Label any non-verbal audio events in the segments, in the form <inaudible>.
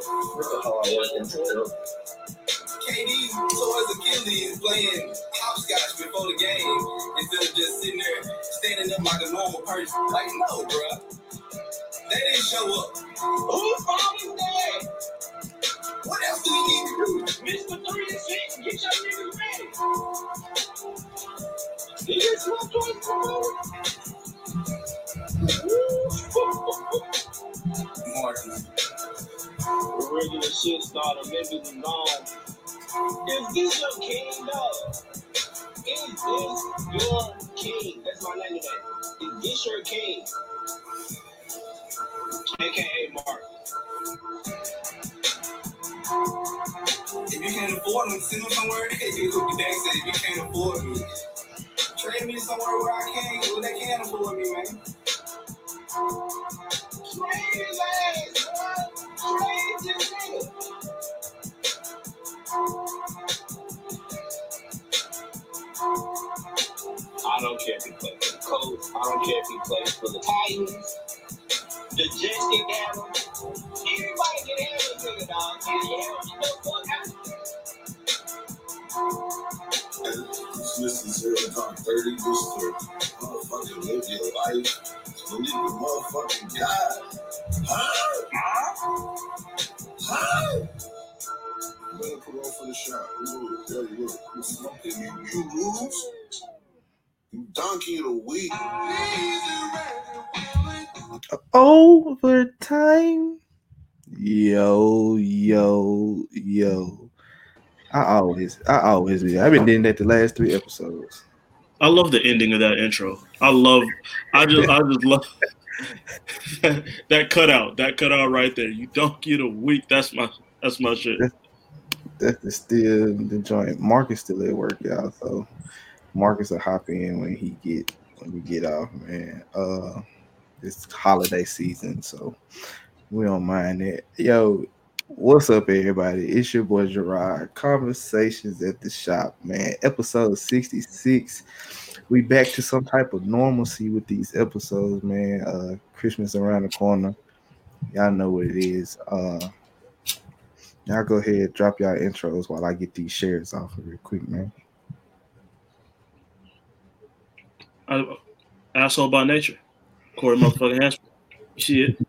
Mr. Hard Work himself. KD towards Achilles playing hopscotch before the game instead of just sitting there standing up like a normal person. Like, no, bruh. They didn't show up. Who found that? What else do we need to do? Mr. 3 and 6, get your niggas ready. Here's my choice Martin. Shit started, is gone. Is this your king, dog? Is this your king? That's my name today. Is this your king? AKA Mark. If you can't afford them, send them somewhere. Hey, you look day said, if you can't afford me, trade me somewhere where I can't, where they can't afford me, man. Trade his ass, I don't care if he plays for the Colts. I don't care if he plays for the Titans. The Jets get down him. Anybody can have this nigga, dog. Can have him? This is zero time thirty. This is the motherfucking live your life. Believe the motherfucking God. Better on for the. You lose. You. Overtime. Yo, yo, yo. I always, I always do. I've been doing that the last three episodes. I love the ending of that intro. I love. I just. I just love <laughs> that cutout. That cutout right there. You don't get a week. That's my. That's my shit. That's still the joint. Marcus still at work, y'all. So Marcus will hop in when he get when we get off, man. Uh, it's holiday season, so we don't mind that. Yo, what's up, everybody? It's your boy Gerard. Conversations at the shop, man. Episode sixty six. We back to some type of normalcy with these episodes, man. Uh, Christmas around the corner. Y'all know what it is. Uh, y'all go ahead, drop y'all intros while I get these shares off real quick, man. I, asshole by nature. Corey motherfucking Hansford. You see it?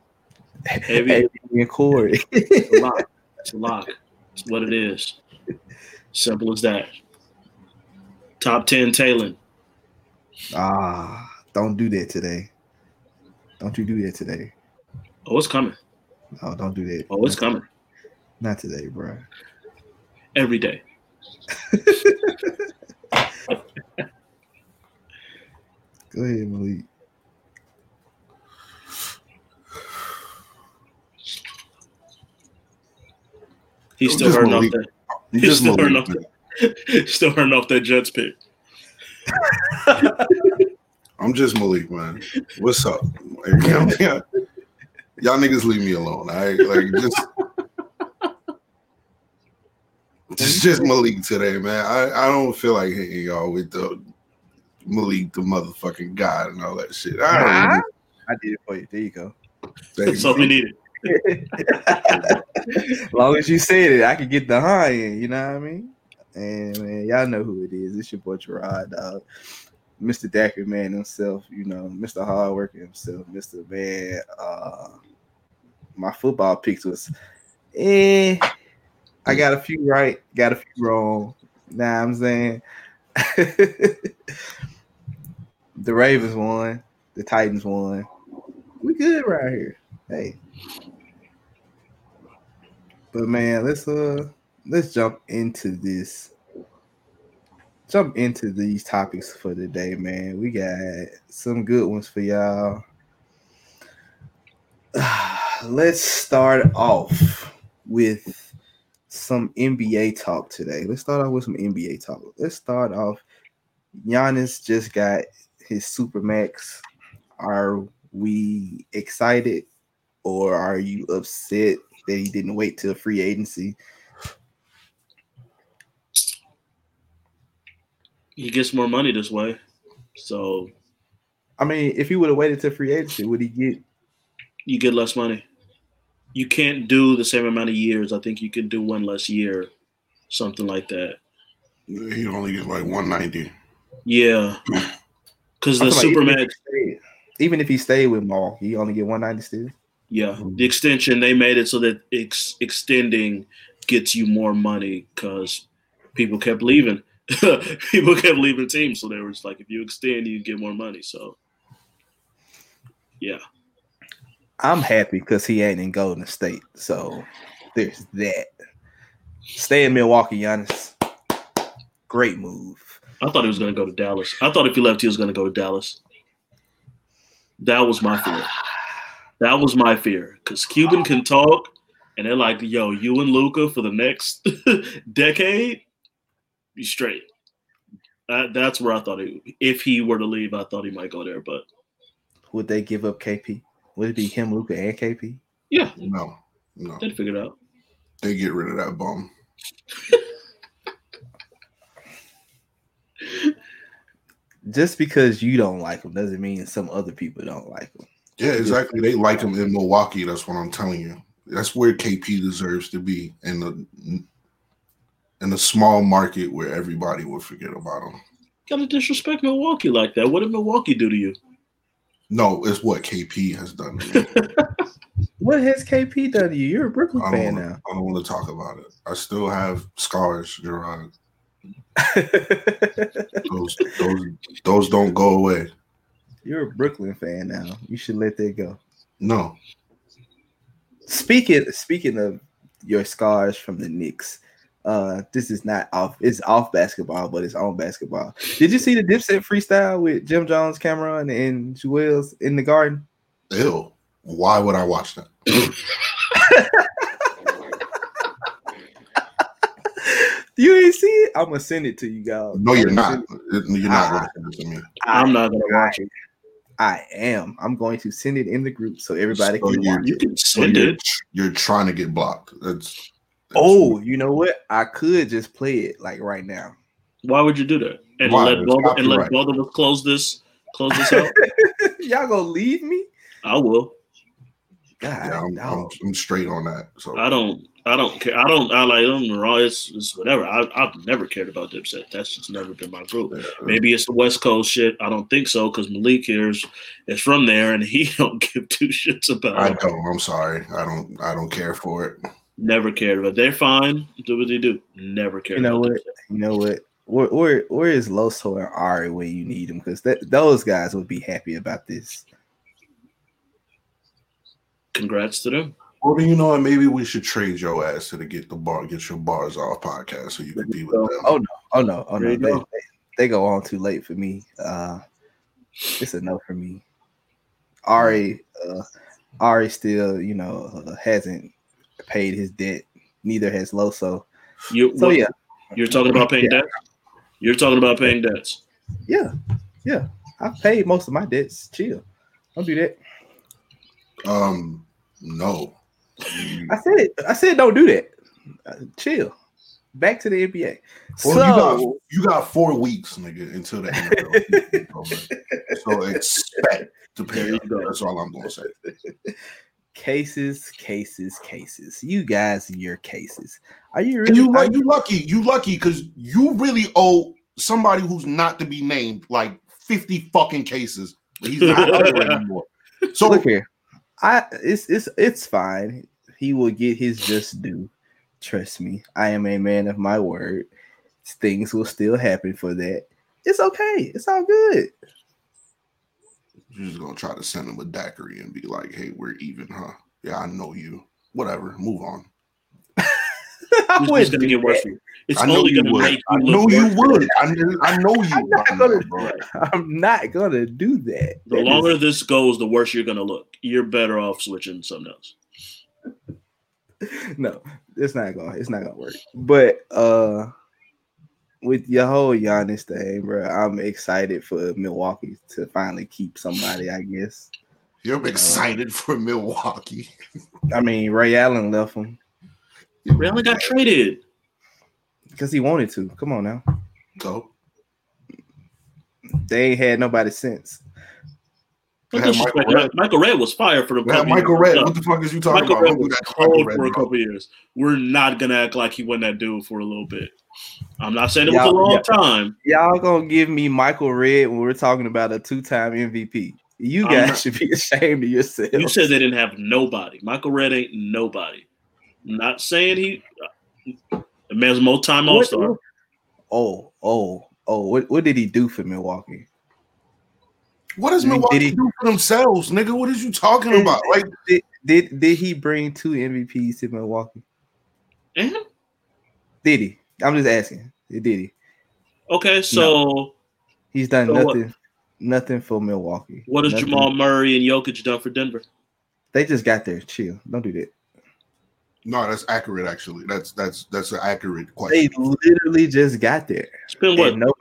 Heavy. Hey, and Corey. It's a lock. It's a lock. It's what it is. Simple as that. Top ten Talen. Ah, don't do that today. Don't you do that today? Oh, it's coming. No, don't do that. Oh, it's coming. Not today, bro. Every day. <laughs> Go ahead, Malik. He's still just hurting off that. He's still hurting off that. <laughs> Still hurting off that Jets pick. I'm just Malik, man. What's up? Like, you know, Y'all niggas leave me alone. I like just it's just Malik today, man. I, I don't feel like hitting y'all with the Malik, the motherfucking god, and all that shit. I don't really, I did it for you. There you go. there you all we needed. <laughs> as long as you said it, I could get the high end. You know what I mean? And man, y'all know who it is. It's your boy Gerard, dog. Mr. Dacker man himself, you know, Mr. Hardworking himself, Mr. Man. Uh, my football picks was, eh. I got a few right, got a few wrong. Nah, I'm saying <laughs> the Ravens won, the Titans won. We good right here. Hey. But man, let's uh let's jump into this. Jump into these topics for today, man. We got some good ones for y'all. <sighs> Let's start off with some NBA talk today. Let's start off with some NBA talk. Let's start off. Giannis just got his supermax. Are we excited or are you upset that he didn't wait till free agency? He gets more money this way. So I mean, if he would have waited to free agency, would he get? you get less money. You can't do the same amount of years. I think you can do one less year, something like that. He only get like 190. Yeah, because the talking about even if Supermax. he stayed- Even if he stayed with Maul, he only get one ninety still. Yeah, the extension they made it so that ex- extending gets you more money because people kept leaving. <laughs> people kept leaving teams, so they were just like, if you extend, you get more money. So, yeah, I'm happy because he ain't in Golden State. So there's that. Stay in Milwaukee, Giannis. Great move. I thought he was going to go to Dallas. I thought if he left, he was going to go to Dallas. That was my fear. That was my fear because Cuban can talk, and they're like, "Yo, you and Luka for the next <laughs> decade, be straight." That, that's where I thought he, if he were to leave, I thought he might go there. But Would they give up KP? Would it be him, Luka, and KP? yeah, No, no. they'd figure it out. They get rid of that bum. <laughs> Just because you don't like him doesn't mean some other people don't like him. Yeah, exactly. They like him in Milwaukee. That's what I'm telling you. That's where KP deserves to be in the in a small market where everybody would forget about him. Gotta disrespect Milwaukee like that. What did Milwaukee do to you? No, it's what KP has done. to me. <laughs> What has KP done to you? You're a Brooklyn I fan don't, now. I don't want to talk about it. I still have scars, Gerard. <laughs> Those those those don't go away. You're a Brooklyn fan now. You should let that go. No. Speaking speaking of your scars from the Knicks, uh, this is not off. It's off basketball, but it's on basketball. Did you see the Dipset freestyle with Jim Jones, Cam'ron, and Juelz in the Garden? Ew. Why would I watch that? <laughs> You ain't see it? I'm gonna send it to you guys. No, you're not. You're not going to send it to me. I'm not gonna watch it. I am. I'm going to send it in the group so everybody So can you- watch You it. can So send you're, it. you're trying to get blocked. That's, that's Oh, you know what? I could just play it like right now. Why would you do that? And Why? let It's both and let both of us close this close this out. <laughs> Y'all gonna leave me? I will. God, yeah, I'm, no. I'm, I'm straight on that. So I don't. I don't care. I don't. I like them. Raw. It's, it's whatever. I, I've never cared about Dipset. That's just never been my group. Maybe it's the West Coast shit. I don't think so because Malik here is, is from there and he <laughs> don't give two shits about. I don't. I'm sorry. I don't. I don't care for it. Never cared about. They're fine. Do what they do. Never cared. You know what? Dipset. You know what? Where where, where is Loso and Ari when you need them? Because that those guys would be happy about this. Congrats to them. Well, then you know what? Maybe we should trade your ass to the get the bar, get your bars off podcast, so you can be with them. Oh no! Oh no! Oh no! They, go. they, they go on too late for me. Uh, it's a no for me. Ari, uh, Ari still, you know, uh, hasn't paid his debt. Neither has Loso. You. So what- yeah, You're talking about paying Yeah. debts. You're talking about paying debts. yeah, yeah. I've paid most of my debts. Chill. Don't do that. Um, no. I said, it, I said, don't do that. Uh, chill. Back to the NBA. Well, so, you got you got four weeks, nigga, until the NFL. <laughs> so expect to pay. There you That's all I'm gonna say. <laughs> cases, cases, cases. You guys, and your cases. Are you really? you are you lucky, you lucky because you really owe somebody who's not to be named like 50 fucking cases. He's not <laughs> anymore. So look here. I it's it's it's fine. He will get his just due. Trust me. I am a man of my word. Things will still happen for that. It's okay. It's all good. You're just gonna try to send him a daiquiri and be like, hey, we're even, huh? Yeah, I know you. Whatever, move on. <laughs> I It's wouldn't just gonna do get worse. that. for you. It's I know only you gonna would. make I you know look you worse for would. it. I, kn- I know you. I'm not gonna now. <laughs> I'm not gonna do that. The That longer is- this goes, the worse you're gonna look. You're better off switching something else. <laughs> no, it's not gonna it's not gonna work. But uh with your whole Giannis thing, bro, I'm excited for Milwaukee to finally keep somebody, I guess. You're uh, excited for Milwaukee. I mean, Ray Allen left him Ray Allen got traded. because he wanted to. Come on now. Go. they ain't had nobody since. They Don't had disrespect Michael Michael, Michael Redd was fired for the We had Michael Redd. What the fuck is you talking Michael about? Redd was that cold for a couple years. We're not gonna act like he wasn't that dude for a little bit. I'm not saying it was a long yeah. time. Y'all gonna give me Michael Redd when we're talking about a two-time MVP. You guys not- should be <laughs> ashamed of yourselves. You said they didn't have nobody. Michael Redd ain't nobody. I'm not saying he. The man's multi-time all star. Oh, oh, oh! What, what did he do for Milwaukee? What does Did Milwaukee did he- do for themselves, nigga? What is you talking Did- about? Like, Did, did did he bring two MVPs to Milwaukee? And Did he? I'm just asking. Did he? okay, so He's done So what- nothing. Nothing for Milwaukee. what has Nothing. Jamal Murray and Jokic done for Denver? They just got there. Chill. Don't do that. no, that's accurate. Actually, that's that's that's an accurate question. They literally just got there. It's been what And nobody.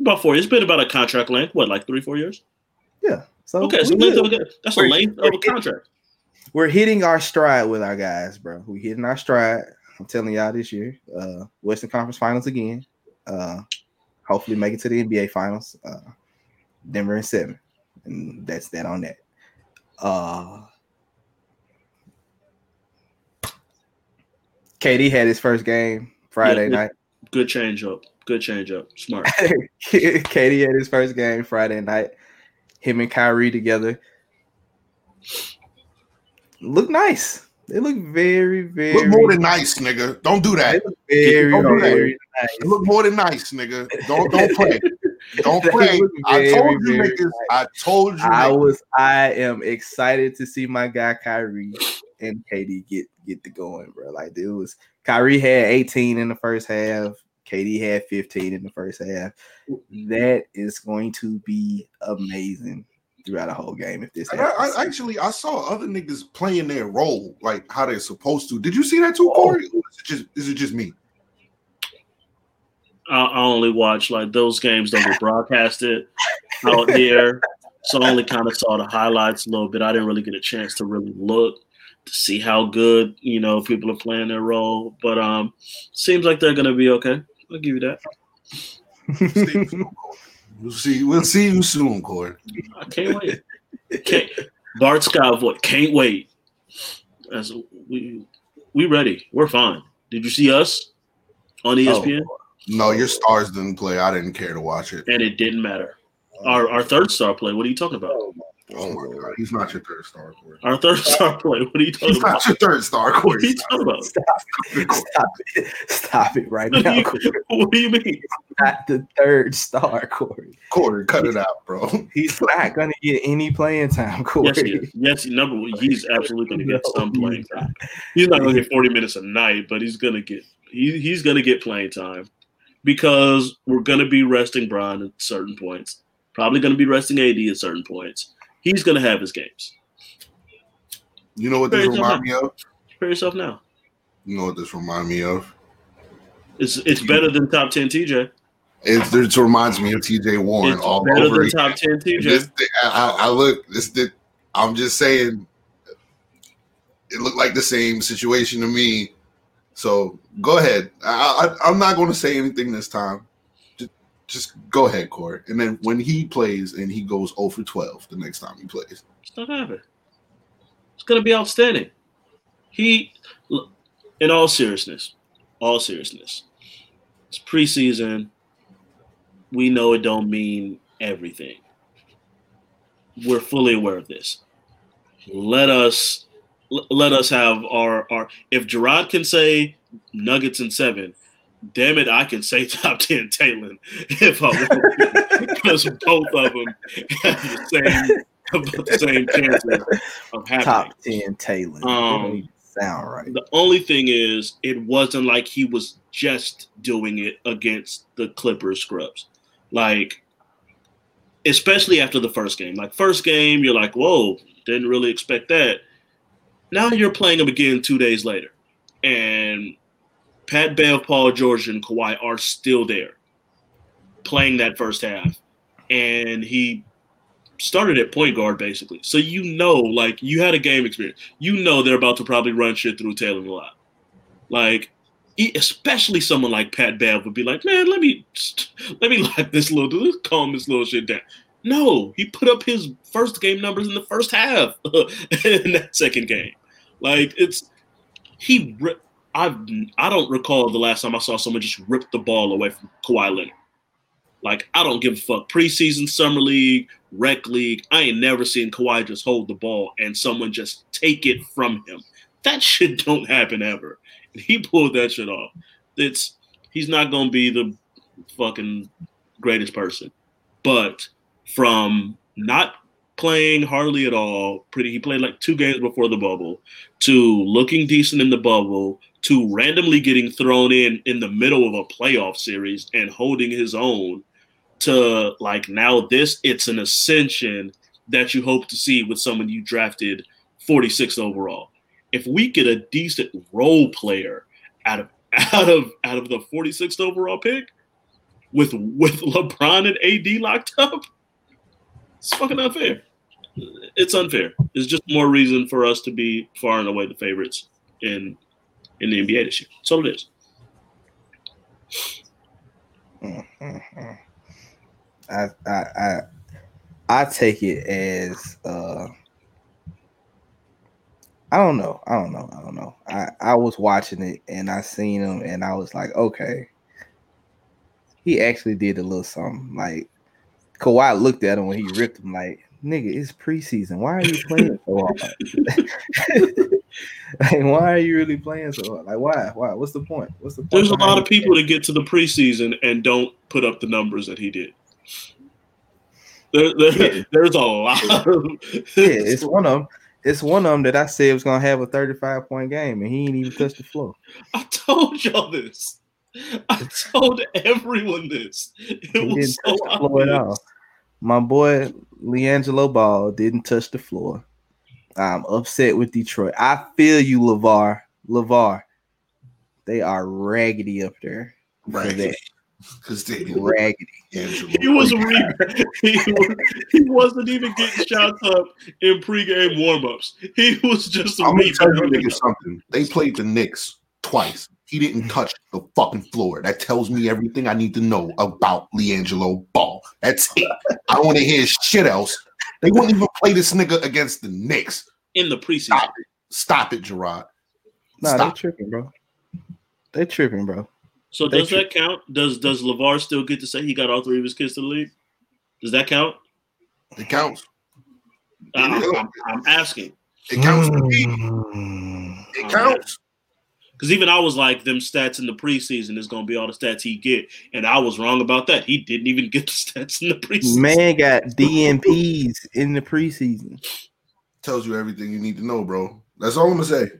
about four? It's been about a contract length. What, like three, four years? Yeah. So Okay, so length of a, that's a We're- length of a contract. we're hitting our stride with our guys, bro. We're hitting our stride. I'm telling y'all this year. Uh Western Conference Finals again. Uh hopefully make it to the NBA Finals. Uh Denver in seven. And that's that on that. Uh KD had his first game Friday Yeah, night. Good change up. Good change up. Smart. <laughs> KD had his first game Friday night. Him and Kyrie together. Look nice. They look very, very, Look more than nice, nigga. Don't do they that. look very, Don't do that. very nice. Look more than nice, nigga. Don't don't <laughs> play. Don't They play. I told you, niggas. I told you. I niggas. was, I am excited to see my guy Kyrie and KD get get the going, bro. Like it was Kyrie had 18 in the first half. KD had 15 in the first half. That is going to be amazing throughout a whole game if this I. I actually I saw other niggas playing their role like how they're supposed to. Did you see that too, Oh. Corey? Or is it just is it just me? I, I only watch like those games that were broadcasted out here, so I only kind of saw the highlights a little bit. I didn't really get a chance to really look to see how good you know people are playing their role. But um, seems like they're gonna be okay. I'll give you that. Stay tuned, Corey. We'll see. We'll see you soon, Corey. I can't wait. Can't, Bart Scott voice. Can't wait. As we we ready. We're fine. Did you see us on oh, ESPN? No, your stars didn't play. I didn't care to watch it. And it didn't matter. Our our third star play. What are you talking about? Oh my Oh god, he's not your third star, Corey. Our third star play. What are you talking He's about? He's not your third star, What Corey. are you talking about? Stop it. Stop it right What do now. what do you mean? Not the third star, Corey. Corey, cut it out, bro. He's not gonna get any playing time, Corey. Yes, he is. Yes, number one, he's absolutely going to get some playing time. He's not going to get 40 minutes a night, but he's going to get he, he's going to get playing time because we're going to be resting Brian at certain points. Probably going to be resting AD at certain points. He's going to have his games. You know what this Very remind me of? Prepare yourself now. You know what this remind me of? It's it's better than top 10 TJ. It, this reminds me of T.J. Warren It's all better over than top 10 TJ. This, I, I I look. This, this, I'm just saying. It looked like the same situation to me. So go ahead. I, I, I'm not going to say anything this time. Just, go ahead, Corey. And then when he plays and he goes 0 for 12 the next time he plays, It's not happening. It's going to be outstanding. He, in all seriousness, all seriousness, it's preseason. We know it don't mean everything. We're fully aware of this. Let us let us have our our. If Gerard can say Nuggets and seven, damn it, I can say <laughs> top ten Talen if I want, because both of them have the same about the same chances of happening. Top ten Talen. Um, sound right. The only thing is, it wasn't like he was just doing it against the Clippers scrubs. Like, especially after the first game. Like, first game, you're like, whoa, didn't really expect that. Now you're playing him again two days later. And Pat Bev, Paul George, and Kawhi are still there playing that first half. And he started at point guard basically. So you know, like you had a game experience. You know they're about to probably run shit through Talen a lot. Like especially someone like Pat Bev would be like, man, let me <laughs> let me lock this little, let's calm this little shit down. No, he put up his first game numbers in the first half <laughs> in that second game. Like it's he. I I don't recall the last time I saw someone just rip the ball away from Kawhi Leonard. Like I don't give a fuck. Preseason, summer league, rec league. I ain't never seen Kawhi just hold the ball and someone just take it from him. That <laughs> shit don't happen ever. And he pulled that shit off. It's he's not gonna be the fucking greatest person, but from not playing hardly at all, pretty he played like two games before the bubble, to looking decent in the bubble, to randomly getting thrown in in the middle of a playoff series and holding his own, to like now this it's an ascension that you hope to see with someone you drafted 46th overall. If we get a decent role player out of <laughs> out of out of the 46th overall pick with with LeBron and AD locked up, it's fucking unfair. It's unfair. It's just more reason for us to be far and away the favorites in in the NBA this year. All it is. Mhm. I I I I take it as uh I don't know. I don't know. I don't know. I I was watching it and I seen him and I was like, okay. He actually did a little something. Like Kawhi looked at him when he ripped him like, nigga, it's preseason. Why are you playing so hard? <laughs> like, why are you really playing so hard? Like, why? Why? What's the point? What's the point? There's a lot of people that get to the preseason and don't put up the numbers that he did. There, there- there's a lot of Yeah, it's one of them. It's one of them that I said was gonna have a 35 point game, and he ain't even touched the floor. <laughs> I told y'all this. <laughs> I told everyone this. It He was so touch the floor at obvious. all. My boy LiAngelo Ball didn't touch the floor. I'm upset with Detroit. I feel you, LaVar. LaVar. They are raggedy up there. Raggedy. Because they Raggedy. He was re- he, was, he wasn't even getting shots up in pregame warmups. He was just I'm gonna tell you niggas something. They played the Knicks twice. He didn't touch the fucking floor. That tells me everything I need to know about LiAngelo Ball. That's it. I don't want to hear shit else. They wouldn't even play this nigga against the Knicks. in the preseason. Stop it. Stop it, Gerard. Nah, they Stop. tripping, bro. They tripping, bro. So They does that count? Does does LaVar still get to say he got all three of his kids to the league? Does that count? It counts. I, am I'm asking It counts to me. Mm. It counts. Because even I was like, them stats in the preseason is going to be all the stats he get, and I was wrong about that. He didn't even get the <laughs> stats in the preseason. Man got DNPs in the preseason. Tells you everything you need to know, bro. That's all I'm gonna say.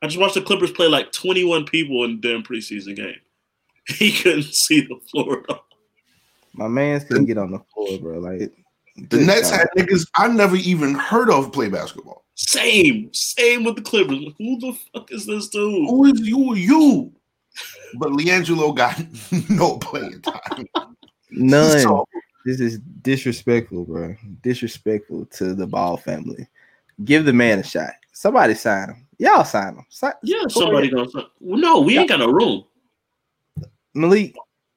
I just watched the Clippers play like 21 people in the damn preseason game. <laughs> He couldn't see the floor at all. My man's couldn't get on the floor, bro. Like The good Nets God. had niggas I never even heard of play basketball. Same, same with the Clippers. Who the fuck is this dude? Who is you? You. But LiAngelo got <laughs> no playing time. none. So, This is disrespectful, bro. Disrespectful to the Ball family. Give the man a shot. Somebody sign him. Y'all sign him. Si- Yeah, somebody gonna. Well, no, we ain't got no room. Malik,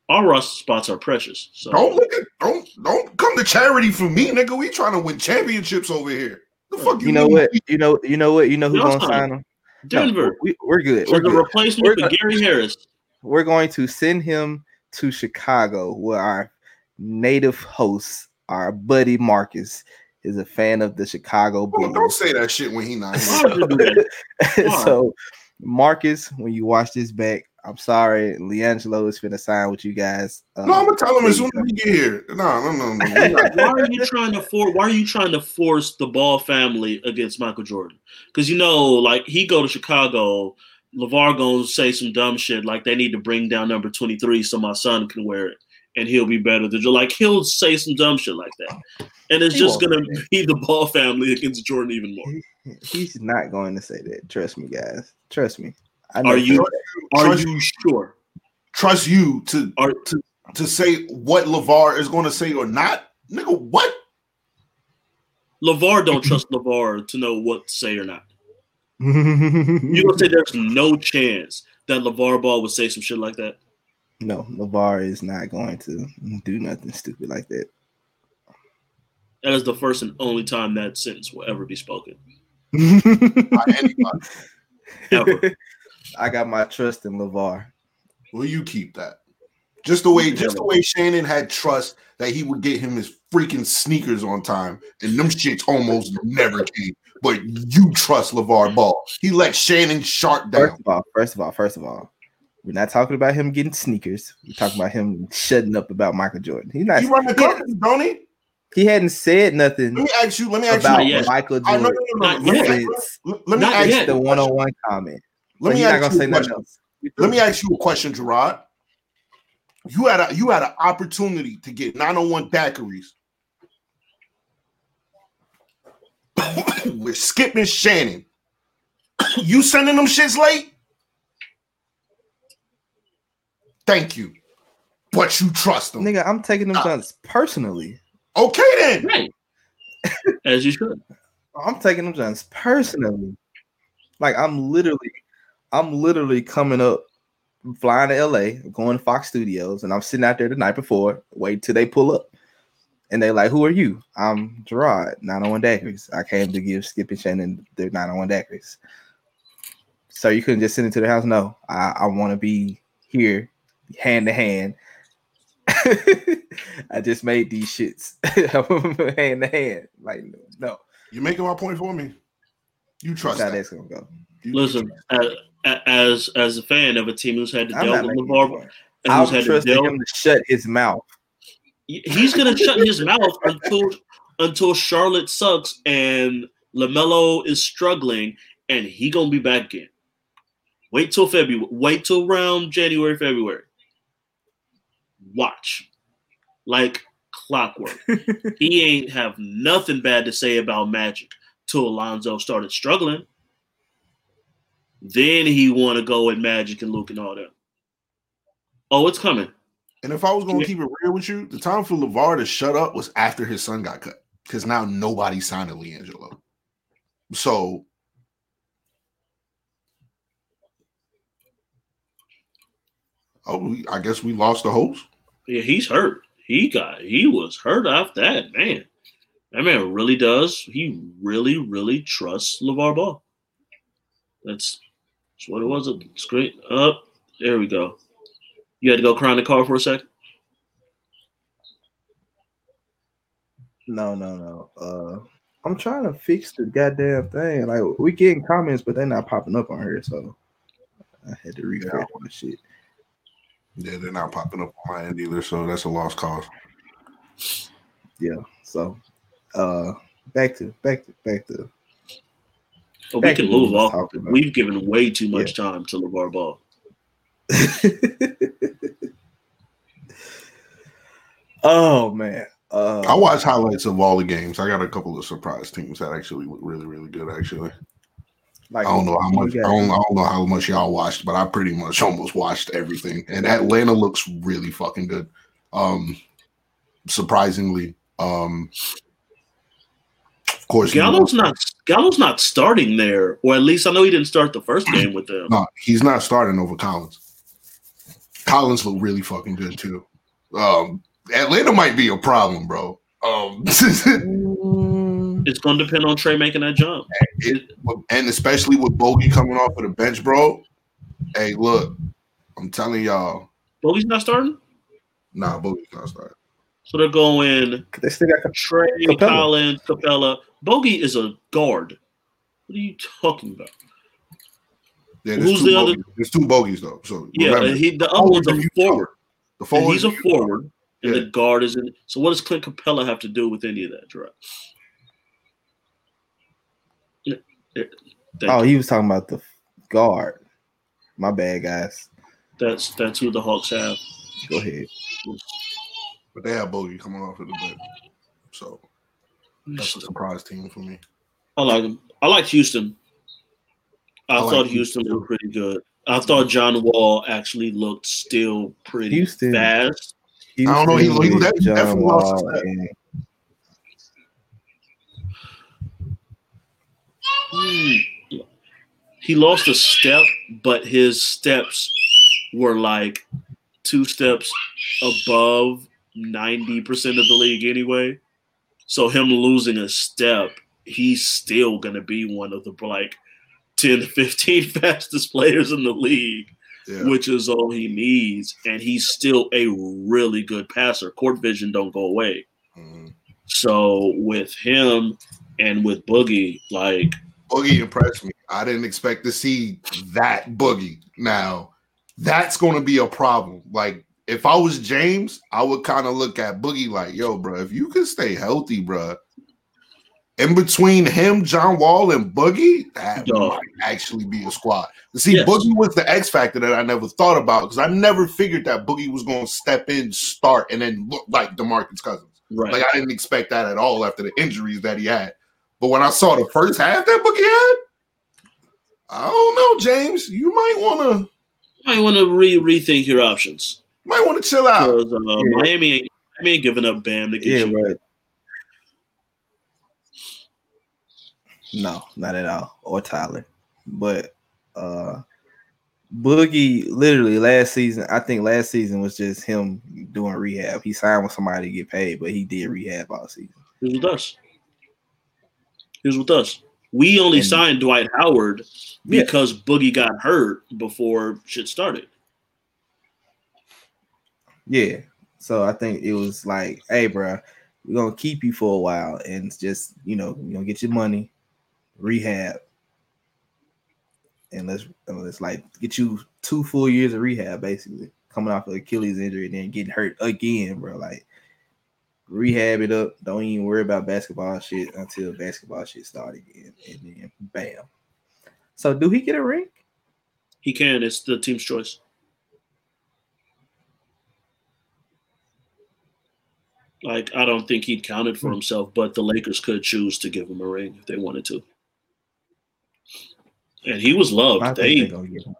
Our roster spots are precious. So don't look at don't don't come to charity for me, nigga. We trying to win championships over here. The fuck you know mean? what? You know, you know what? You know who's Y'all gonna sign sign him? No, Denver we, we're good. We're the good. replacement We're for gonna- Gary Harris. We're going to send him to Chicago, where our native host, our buddy Marcus, is a fan of the Chicago Oh, Bulls. don't say that shit when he not here. would you do that? <laughs> Why? so, Marcus, when you watch this back, I'm sorry, LiAngelo is finna sign with you guys. Um, No, I'm gonna tell him as soon as we get here. No, no, no, no. <laughs> not- Why are you trying to for? Why are you trying to force the Ball family against Michael Jordan? Because you know, like he go to Chicago, LaVar gonna say some dumb shit like they need to bring down number twenty three so my son can wear it and he'll be better than like he'll say some dumb shit like that, and it's He just gonna be the Ball family against Jordan even more. He's not going to say that. Trust me, guys. Trust me. I know Are you? Are Trust- you sure? trust you to Are to to say what LaVar is going to say or not, nigga. What? LaVar don't trust LaVar to know what to say or not. you You gonna say <laughs> there's no chance that LaVar Ball would say some shit like that? No, LaVar is not going to do nothing stupid like that. That is the first and only time that sentence will ever be spoken. By <laughs> anybody. Ever. I got my trust in LaVar. Will you keep that? Just the way, just the way Shannon had trust that he would get him his freaking sneakers on time, and them shits almost never came. But you trust LaVar Ball. He let Shannon Sharpe First of all, first of all, first of all, we're not talking about him getting sneakers. We're talking about him shutting up about Michael Jordan. He's not. He run the company, don't he? he hadn't said nothing Let me ask you. Let me ask about Not yet. Michael you. I Jordan. no, no, no, Let me, yet. ask- let, let me Not ask yet. the a one on question. one comment. Let me ask you a nothing question. Let me ask you a question, Gerard. You had a you had an opportunity to get 901 daiquiris <coughs> with Skip and Shannon. <coughs> you sending them shits late? Thank you. But you trust them. Nigga, I'm taking them guns personally. Okay then. Right. <laughs> As you should. I'm taking them guns personally. Like I'm literally, I'm literally coming up, flying to LA, going to Fox Studios, and I'm sitting out there the night before, wait till they pull up. And they like, who are you? I'm Gerard, 901 Daiquiris. I came to give Skip and Shannon their 901 Daiquiris. So you couldn't just send it to the house? No, I, I want to be here, hand to hand. <laughs> I just made these shits <laughs> hand to hand. Like, no, You're making my point for me. You trust that's how that. that's gonna go. You Listen, as, as as a fan of a team who's had to I'm deal with LaVar, and I'm who's had to deal, him to shut his mouth. he's gonna shut his mouth until until Charlotte sucks and LaMelo is struggling, and he gonna be back again. Wait till February. Wait till around January, February. Watch, like clockwork. <laughs> he ain't have nothing bad to say about Magic till Alonzo started struggling. Then he want to go at Magic and Luke and all that. Oh, it's coming. And if I was gonna Yeah. keep it real with you, the time for LaVar to shut up was after his son got cut. Because now nobody signed to LiAngelo. So Oh, I guess we lost the host. Yeah, he's hurt. He got he was hurt after that, man. That man really does. He really, really trusts LaVar Ball. That's, that's what it was. It's great. Up. there we go. You had to go cry in the car for a second? No, no, no. Uh, I'm trying to fix the goddamn thing. Like we getting comments, but they're not popping up on here, so I had to refresh my shit. Yeah, they're not popping up on my end either, so that's a lost cause. Yeah. So, uh, back to back to back to. But we can move we was off. We've given way too much time to LaVar Ball. <laughs> oh man. Uh, I watched highlights of all the games. I got a couple of surprise teams that actually look really, really good. Actually, Like I don't know how much. I don't, I don't know how much y'all watched, but I pretty much <laughs> almost watched everything. And Atlanta looks really fucking good. Um, surprisingly, um, of course, Gallo's not Gallo's not starting there, or at least I know he didn't start the first game with them. No, he's not starting over Collins. Collins looked really fucking good too. Um, Atlanta might be a problem, bro. Um, <laughs> It's going to depend on Trae making that jump. it, and especially with Bogey coming off of the bench, bro. Hey, look, I'm telling y'all, Bogey's not starting, nah, Bogey's not starting. so they're going they still got Trae Capela. Collins, Capela. Bogey is a guard. What are you talking about? Yeah, there's Who's two the other- There's two bogeys though. So Yeah, he the other one's a forwards are forward, the and forward. he's a forward, and Yeah. the guard is in. So what does Clint Capela have to do with any of that, Gerard? Yeah, yeah, Oh, you. he was talking about the guard. My bad, guys. that's that's who the Hawks have. Go ahead. But they have Bogey coming off of the bench. So that's a surprise team for me. I like him. I like Houston. I, I like thought Houston Houston, looked pretty good. I thought John Wall actually looked still pretty Houston. fast. I don't know, he- Houston he with def- John definitely lost his step. Hmm. he lost a step, but his steps were like two steps above 90% of the league anyway. So him losing a step, he's still gonna be one of the like 10 to 15 <laughs> fastest players in the league, Yeah. which is all he needs. And he's still a really good passer. Court vision don't go away. Mhm. So with him and with Boogie, like Boogie impressed me. I didn't expect to see that Boogie. Now, that's going to be a problem. Like, if I was James, I would kind of look at Boogie like, yo, bro, if you can stay healthy, bro, in between him, John Wall, and Boogie, that Dog. might actually be a squad. See, Yes. Boogie was the X factor that I never thought about because I never figured that Boogie was going to step in, start, and then look like DeMarcus Cousins. right. Like I didn't expect that at all after the injuries that he had. But when I saw the first half that Boogie had, I don't know, James. You might want to I want to re rethink your options might want to chill out. because uh, Miami ain't Miami ain't giving up Bam to get Yeah, you. but no, not at all. Or Tyler. But uh Boogie literally last season, I think last season was just him doing rehab. He signed with somebody to get paid, but he did rehab all season. Here's with us. Here's with us. We only And- signed Dwight Howard Yeah. because Boogie got hurt before shit started. Yeah. So I think it was like, hey, bro, we're gonna keep you for a while and just you know, you gonna get your money, rehab, and let's let's like get you two full years of rehab, basically coming off of Achilles injury and then getting hurt again, bro. Like rehab it up. Don't even worry about basketball shit until basketball shit start again, and then bam. So do he get a ring? He can. It's the team's choice. Like I don't think he'd counted for hmm. himself, but the Lakers could choose to give him a ring if they wanted to. And he was loved. think They they're gonna get him.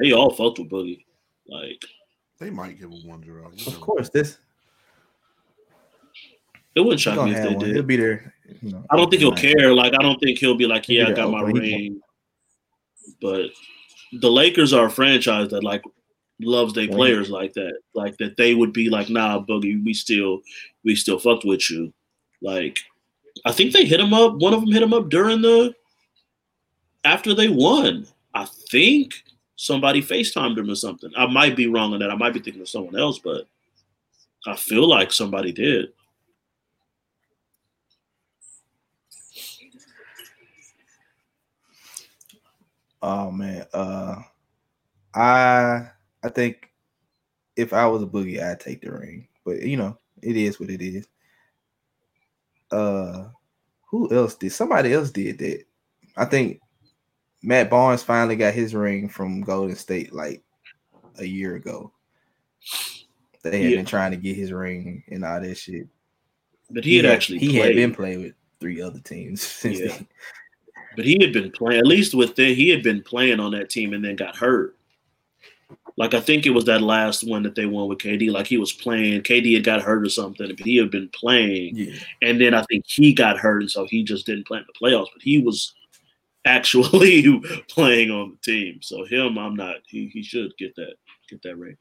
they all fucked with Boogie. Like They might give him one, Gerald. You Of know. course, this it wouldn't shock me if they one. did. He'll be there. You know, I don't think he'll care. Like I don't think he'll be like, "Yeah, be I got my oh, open. He won't. ring." But the Lakers are a franchise that like loves their players like that. Like that they would be like, "Nah, Boogie, we still we still fucked with you." Like I think they hit him up. One of them hit him up during the after they won. I think somebody FaceTimed him or something. I might be wrong on that. I might be thinking of someone else, but I feel like somebody did. Oh man, uh, I I think if I was a boogie, I'd take the ring. But you know, it is what it is. Uh, who else did? Somebody else did that. I think Matt Barnes finally got his ring from Golden State like a year ago. They had Yeah. been trying to get his ring and all that shit. But he, had, actually he played. had been playing with three other teams <laughs> since Yeah. then. But he had been playing, at least with the, he had been playing on that team and then got hurt. Like I think it was that last one that they won with KD. Like he was playing, KD had got hurt or something, but he had been playing, Yeah. and then I think he got hurt, and so he just didn't play in the playoffs. But he was actually <laughs> playing on the team. So him, I'm not. He he should get that get that ring.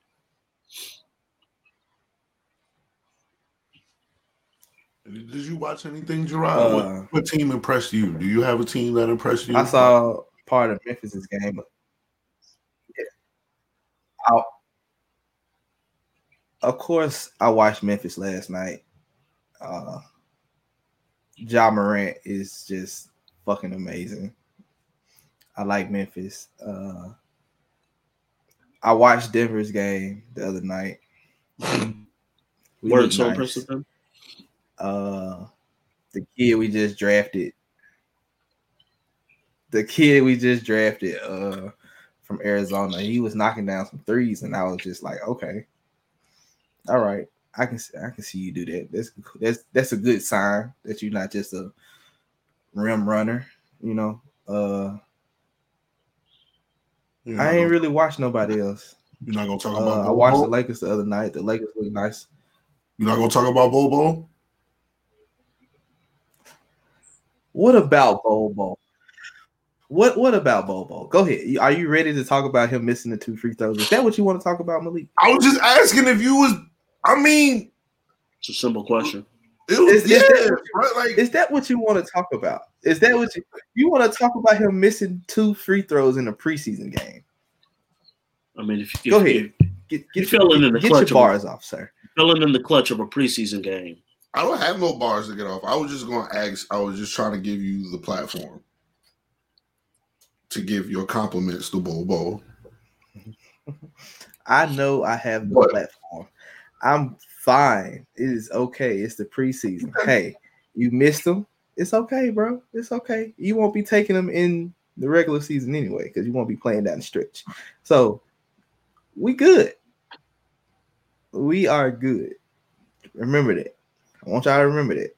Did you watch anything, Gerard? Uh, what, what team impressed you? Do you have a team that impressed you? I saw part of Memphis's game. I, of course, I watched Memphis last night. Uh, Ja Morant is just fucking amazing. I like Memphis. Uh, I watched Denver's game the other night. <clears throat> We Weren't so nice. impressed with him. uh the kid we just drafted the kid we just drafted uh from Arizona. He was knocking down some threes and I was just like okay. All right. I can I can see you do that. That's that's that's a good sign that you're not just a rim runner you know? Uh I ain't really watched nobody else. You're not gonna talk about. uh, I watched the Lakers the other night. The Lakers look nice. You're not gonna talk about Bobo. what about Bobo What what about Bobo? Go ahead. Are you ready to talk about him missing the two free throws? Is that what you want to talk about, Malik? I was just asking if you was. I mean, It's a simple question. it was Is- is yeah, that- bro, like Is that what you want to talk about? Is that what you you want to talk about him missing two free throws in a preseason game? I mean, if, if Go ahead. you Get You get, fell into the get clutch your of- bars off, sir. filling in the clutch of a preseason game, I don't have no bars to get off. I was just going to ask. I was just trying to give you the platform to give your compliments to Bobo. I know I have the What? platform. I'm fine. It is okay. It's the preseason. Hey, you missed them. It's okay, bro. It's okay. You won't be taking them in the regular season anyway because you won't be playing down the stretch. So we good. We are good. Remember that. I want y'all to remember that.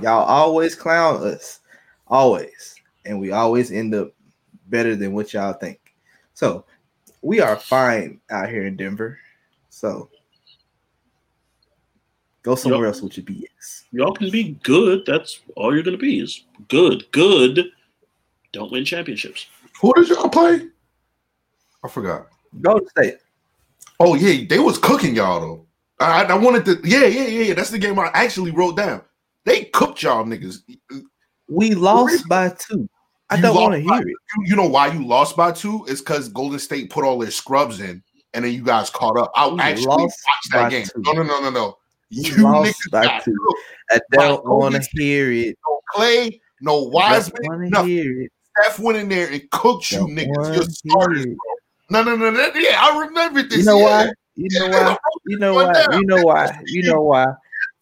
Y'all always clown us, always, and we always end up better than what y'all think. So we are fine out here in Denver. So go somewhere Yep. else with your BS. y'all can be good. That's all you're going to be is good. Good. Don't win championships. Who did y'all play? I forgot. Golden State. Oh yeah, they was cooking y'all though. I, I wanted to. Yeah, yeah, yeah, yeah. That's the game I actually wrote down. They cooked y'all niggas. We lost by two. I You don't want to hear it. you know why you lost by two? It's because Golden State put all their scrubs in, and then you guys caught up. I We actually watched that game. two. No, no, no, no, no. We You lost niggas by got two. I don't want to hear it. No Klay, no Don't Wiseman, want to nothing. Steph went in there and cooked you Don't niggas. wanna Your starters, bro. No, no, no, no. Yeah, I remember this. <laughs> You know yeah. why? <laughs> You know why? You know why? You know why? You know why?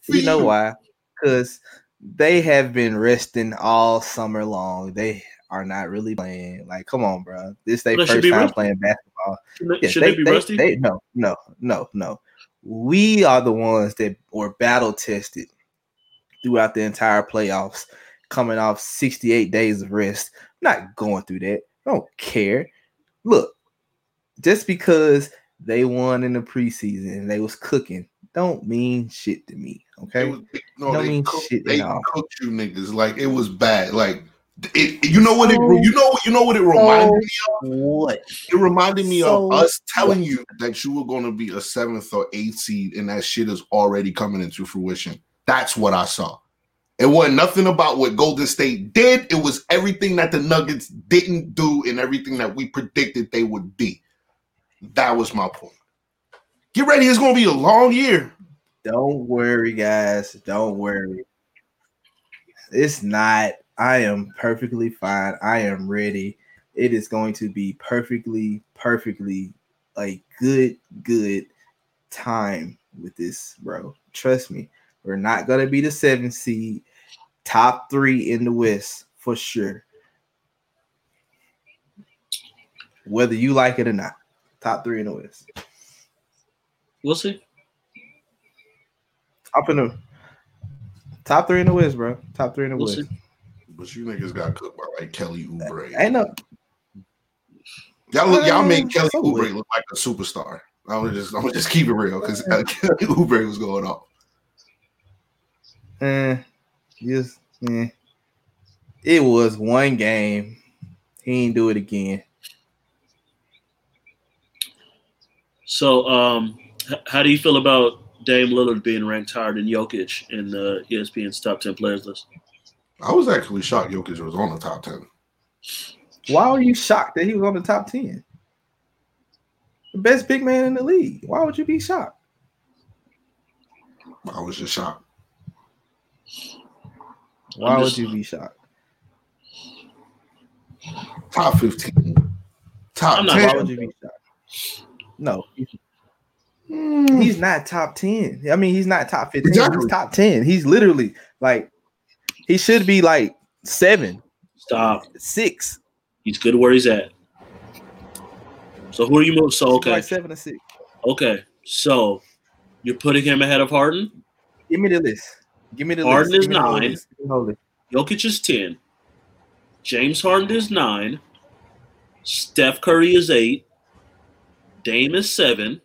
You know why? Because they have been resting all summer long. They are not really playing. Like, come on, bro. This they Well, first time resting. playing basketball. Should they, Yeah, should they, they be they- rusty? they- no, no, no, no. We are the ones that were battle tested throughout the entire playoffs, coming off 68 days of rest. I'm not going through that. I don't care. Look, just because they won in the preseason and they was cooking, don't mean shit to me. Okay. was, no, Don't they mean cooked, shit they at all. cooked you niggas like it was bad. Like it, you know what it you know you know what it reminded me of? What? It reminded me So of us telling you that you were going to be a seventh or eighth seed, and that shit is already coming into fruition. That's what I saw. It wasn't nothing about what Golden State did. It was everything that the Nuggets didn't do and everything that we predicted they would be. That was my point. Get ready. It's going to be a long year. Don't worry, guys. Don't worry. It's not. I am perfectly fine. I am ready. It is going to be perfectly, perfectly like good, good time with this, bro. Trust me. We're not gonna be the seven seed, top three in the West for sure. Whether you like it or not, top three in the West. We'll see. Top in the top three in the West, bro. Top three in the We'll West. see. But you niggas got cooked by like Kelly Oubre. I know. Y'all look, y'all Uh, made Kelly so Oubre look like a superstar. I was just, I'm gonna just keep it real because uh, <laughs> Kelly Oubre was going off. eh, just eh. It was one game. He ain't do it again. So, um, h- how do you feel about Dame Lillard being ranked higher than Jokic in the ESPN's top ten players list? I was actually shocked Jokic was on the top ten. Why are you shocked that he was on the top 10? The best big man in the league. Why would you be shocked? I was just shocked. Why I'm would you be shocked? Top fifteen, top I'm not- Why would you be shocked? No, he's, Mm, he's not top 10. I mean, he's not top 15. Exactly. He's top 10. He's literally like he should be like seven, Stop. six. He's good where he's at. So who are you most? So okay, Like seven or six. okay. So you're putting him ahead of Harden. Give me the list. Give me the Harden list. is is Give me nine. list. Give me the whole list. Jokic is ten. James Harden is nine. Steph Curry is eight. Dame is seven.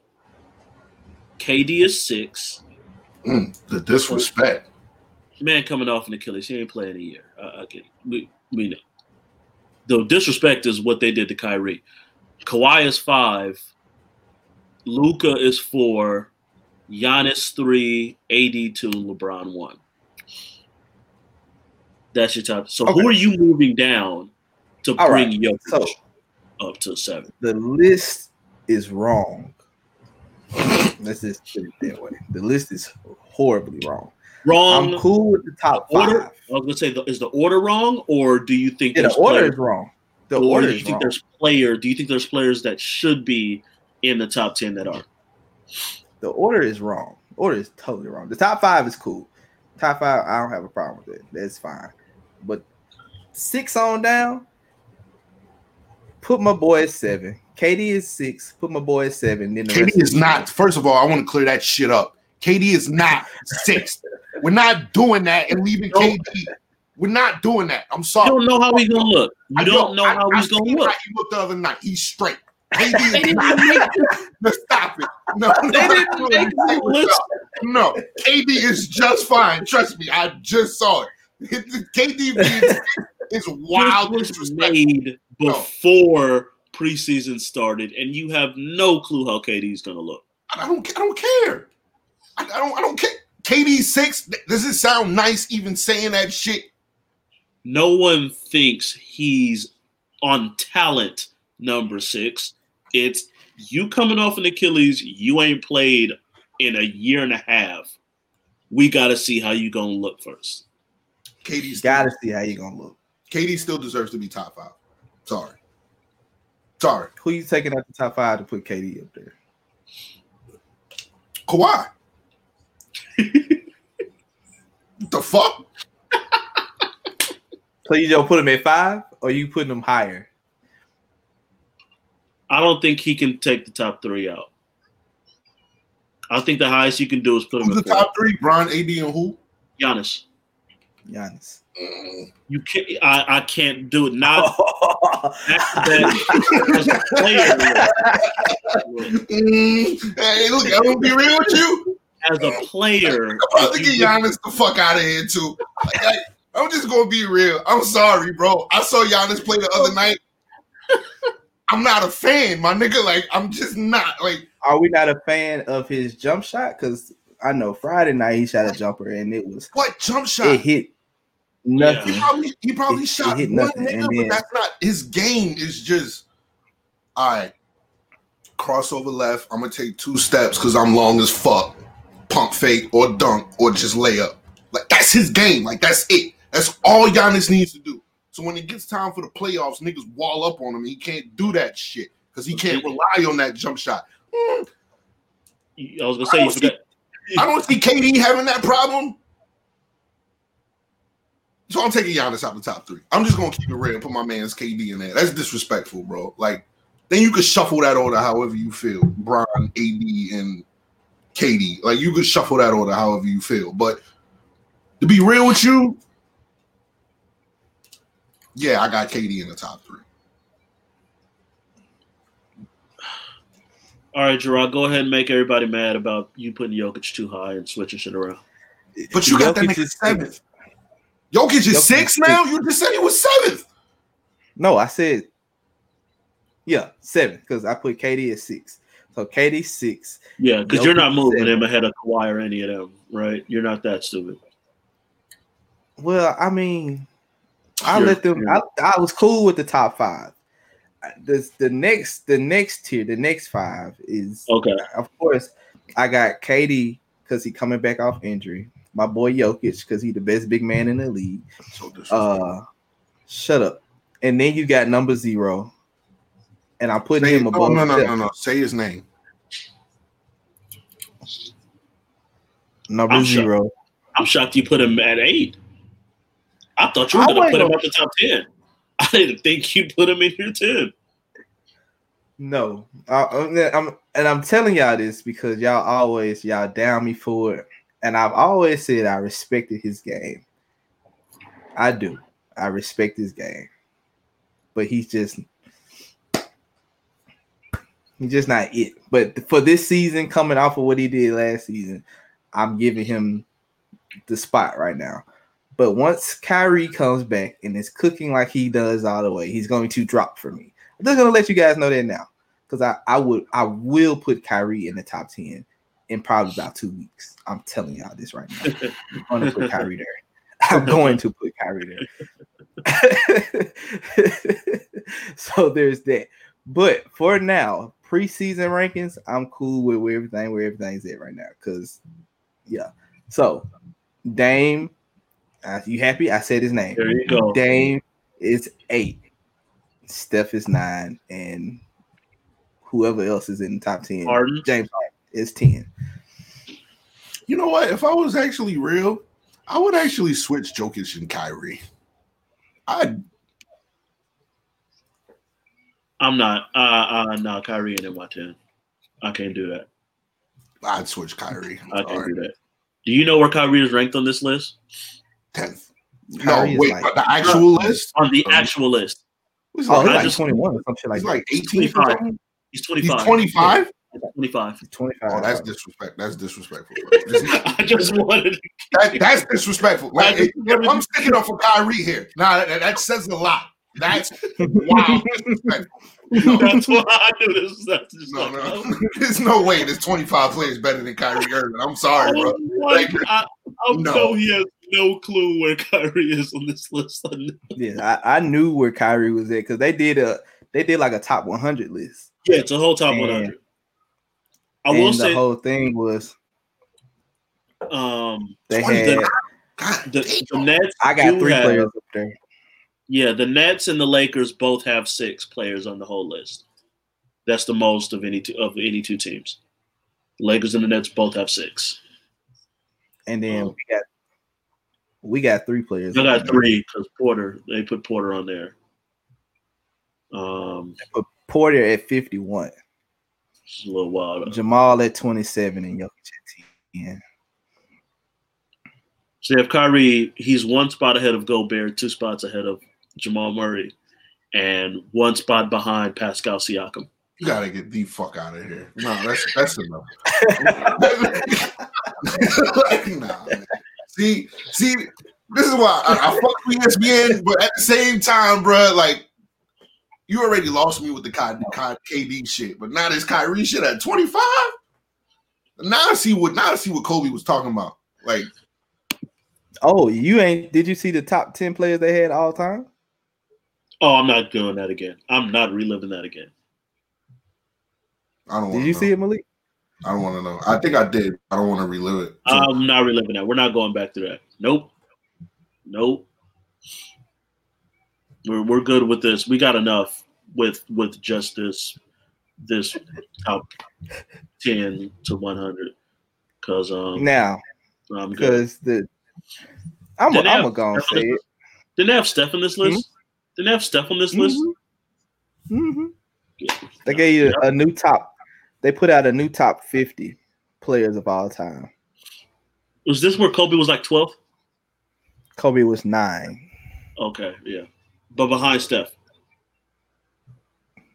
KD is six. mm, the disrespect. Man coming off an Achilles, he ain't playing a year. I, I get it. We we know. the disrespect is what they did to Kyrie. Kawhi is five, Luka is four, Giannis three, AD two, LeBron one. That's your top. So Okay. who are you moving down to All bring right, Jokic so- up to seven? The list is wrong. Let's just put it that way. The list is horribly wrong. Wrong I'm cool with the top order. five. I was gonna say, the, is the order wrong, or do you think Yeah, the there's order players, is wrong. The or order do you is think wrong. there's player? Do you think there's players that should be in the top ten that are? The order is wrong. Order is totally wrong. The top five is cool. Top five, I don't have a problem with it. That's fine. But six on down, put my boy at seven. KD is six. Put my boy at seven. Then the rest KD is not. First of all, I want to clear that shit up. KD is not sixth. We're not doing that and leaving KD. We're not doing that. I'm sorry. You don't know how he's gonna look. You I don't know I- how I he's gonna look. how He looked the other night. He's straight. <laughs> KD They is didn't make No, stop it. No, no, didn't no, make no, the list. no. KD is just fine. Trust me. I just saw it. <laughs> KD <laughs> is wild This was disrespectful. made before preseason started, and you have no clue how KD is gonna look. I don't. I don't care. I, I don't. I don't care. KD six. Does it sound nice even saying that shit? No one thinks he's on talent number six. It's you coming off an Achilles. You ain't played in a year and a half. We got to see how you gonna look first. KD still, Gotta see how you gonna look. KD still deserves to be top five. Sorry. Sorry. Who you taking out the top five to put KD up there? Kawhi. <laughs> the fuck? <laughs> So you just put him at five, or you putting him higher? I don't think he can take the top three out. I think the highest you can do is put him Who's at the four. top three? Bron, AD, and who? Giannis. Giannis. You can't. I, I can't do it. Not that, <laughs> as a player. Mm, hey, look, I'm gonna be real with you. As a player, <laughs> I'm about to get Giannis the fuck out of here too. Like, I, I'm just gonna be real. I'm sorry, bro. I saw Giannis play the other night. I'm not a fan, my nigga. Like, I'm just not. Like, Are we not a fan of his jump shot? Because I know Friday night he shot a jumper and it was what jump shot? it hit nothing. He probably he probably It- it shot hit one nothing, nigga, and but that's not his game. Is just all right. Crossover left. I'm gonna take two steps because I'm long as fuck. Pump fake or dunk or just layup. Like that's his game. Like that's it. That's all Giannis needs to do. So when it gets time for the playoffs, niggas wall up on him. He can't do that shit because he can't rely on that jump shot. Mm, I was gonna say you forgot. I don't see KD having that problem. So I'm taking Giannis out the top three. I'm just gonna keep it real and put my man's KD in there. That's disrespectful, bro. Like, then you could shuffle that order however you feel. Bron, AD, and KD. Like you could shuffle that order however you feel. But to be real with you, yeah, I got KD in the top three. All right, Gerard, go ahead and make everybody mad about you putting Jokic too high and switching shit around. But you got that Jokic nigga is seventh. Jokic is Jokic six is now. You just said he was seventh. No, I said yeah, seven because I put KD at six. So KD six. Yeah, because you're not moving seven. him ahead of Kawhi or any of them, right? You're not that stupid. Well, I mean, I You're- let them. I, I was cool with the top five. The the next the next tier, the next five is Okay. of course I got KD because he coming back off injury. My boy Jokic because he the best big man in the league. So. Uh, shut up. And then you got number zero, and I'm putting Say- him no, above. Oh, no, no, Steph. no, no. Say his name. Number I'm shocked. zero. I'm shocked you put him at eight. I thought you were gonna put him gonna- at the top ten. <laughs> I didn't think you put him in your ten. No, I, I'm, I'm- and I'm telling y'all this because y'all always y'all down me for it, and I've always said I respected his game. I do. I respect his game, but he's just he's just not it. But for this season, coming off of what he did last season, I'm giving him the spot right now. But once Kyrie comes back and is cooking like he does all the way, he's going to drop for me. I'm just gonna let you guys know that now. Because I, I would I will put Kyrie in the top 10 in probably about two weeks. I'm telling y'all this right now. I'm gonna put Kyrie there. <laughs> I'm going to put Kyrie there. <laughs> so there's that. But for now, preseason rankings, I'm cool with where everything where everything's at right now. Cause yeah. So Dame, uh, you happy? I said his name. There you go. Dame is eight. Steph is nine, and whoever else is in the top ten. Harden. James Harden is ten. You know what? If I was actually real, I would actually switch Jokic and Kyrie. I'd I'm not. Uh, uh, no, Kyrie ain't in my ten. I can't do that. I'd switch Kyrie. I can't do that. Do you know where Kyrie is ranked on this list? Tenth. No, Kyrie is wait, like- but the actual list. On the actual list, He's Oh, like, he's like just- 21 or something like he's that. like 18 or 25. something. he's He's 25. 25. 25. 25. Oh, that's disrespect. That's disrespectful. bro. <laughs> Just- I just wanted. that, that's disrespectful. Like, if, if I'm sticking up for Kyrie here, nah, that, that says a lot. That's wow. disrespectful. No, That's why I do this. That's just no, like, no. oh, There's no way there's 25 players better than Kyrie Irving. I'm sorry, bro. like, I, I No. know he has no clue where Kyrie is on this list. I. <laughs> Yeah, I, I knew where Kyrie was at because they did a they did like a top 100 list. Yeah, it's a whole top And- 100. I and will the say, whole thing was um, they 20 had God the, the Nets. I got three have- players up there. Yeah, the Nets and the Lakers both have six players on the whole list. That's the most of any two, of any two teams. The Lakers and the Nets both have six. And then Oh. we got we got three players. I got three because Porter. They put Porter on there. Um, But Porter at 51, it's a little wild. Jamal at 27, and Jokic at 10. So have Kyrie. He's one spot ahead of Gobert, two spots ahead of Jamal Murray, and one spot behind Pascal Siakam. You gotta get the fuck out of here. No, that's that's enough. like, <laughs> <laughs> nah, man. See, see, this is why I, I fuck with ESPN, but at the same time, bro, like you already lost me with the Ky- Ky- KD shit, but now this Kyrie shit at 25. Now I see what now I see what Kobe was talking about. Like, Oh, you ain't did you see the top 10 players they had all time? Oh, I'm not doing that again. I'm not reliving that again. I don't Did want you to see it, Malik? I don't want to know. I think I did. I don't want to relive it. So, I'm not reliving that. We're not going back to that. Nope. Nope. We're we're good with this. We got enough with with just this this top ten to one hundred. Cause um Now, I'm good. because the I'm Didn't I'm a gonna say it. Didn't they have Steph in this list? Didn't they have Steph on this list? hmm They gave you a new top. They put out a new top 50 players of all time. Was this where Kobe was like twelve? Kobe was nine. Okay, yeah. But behind Steph.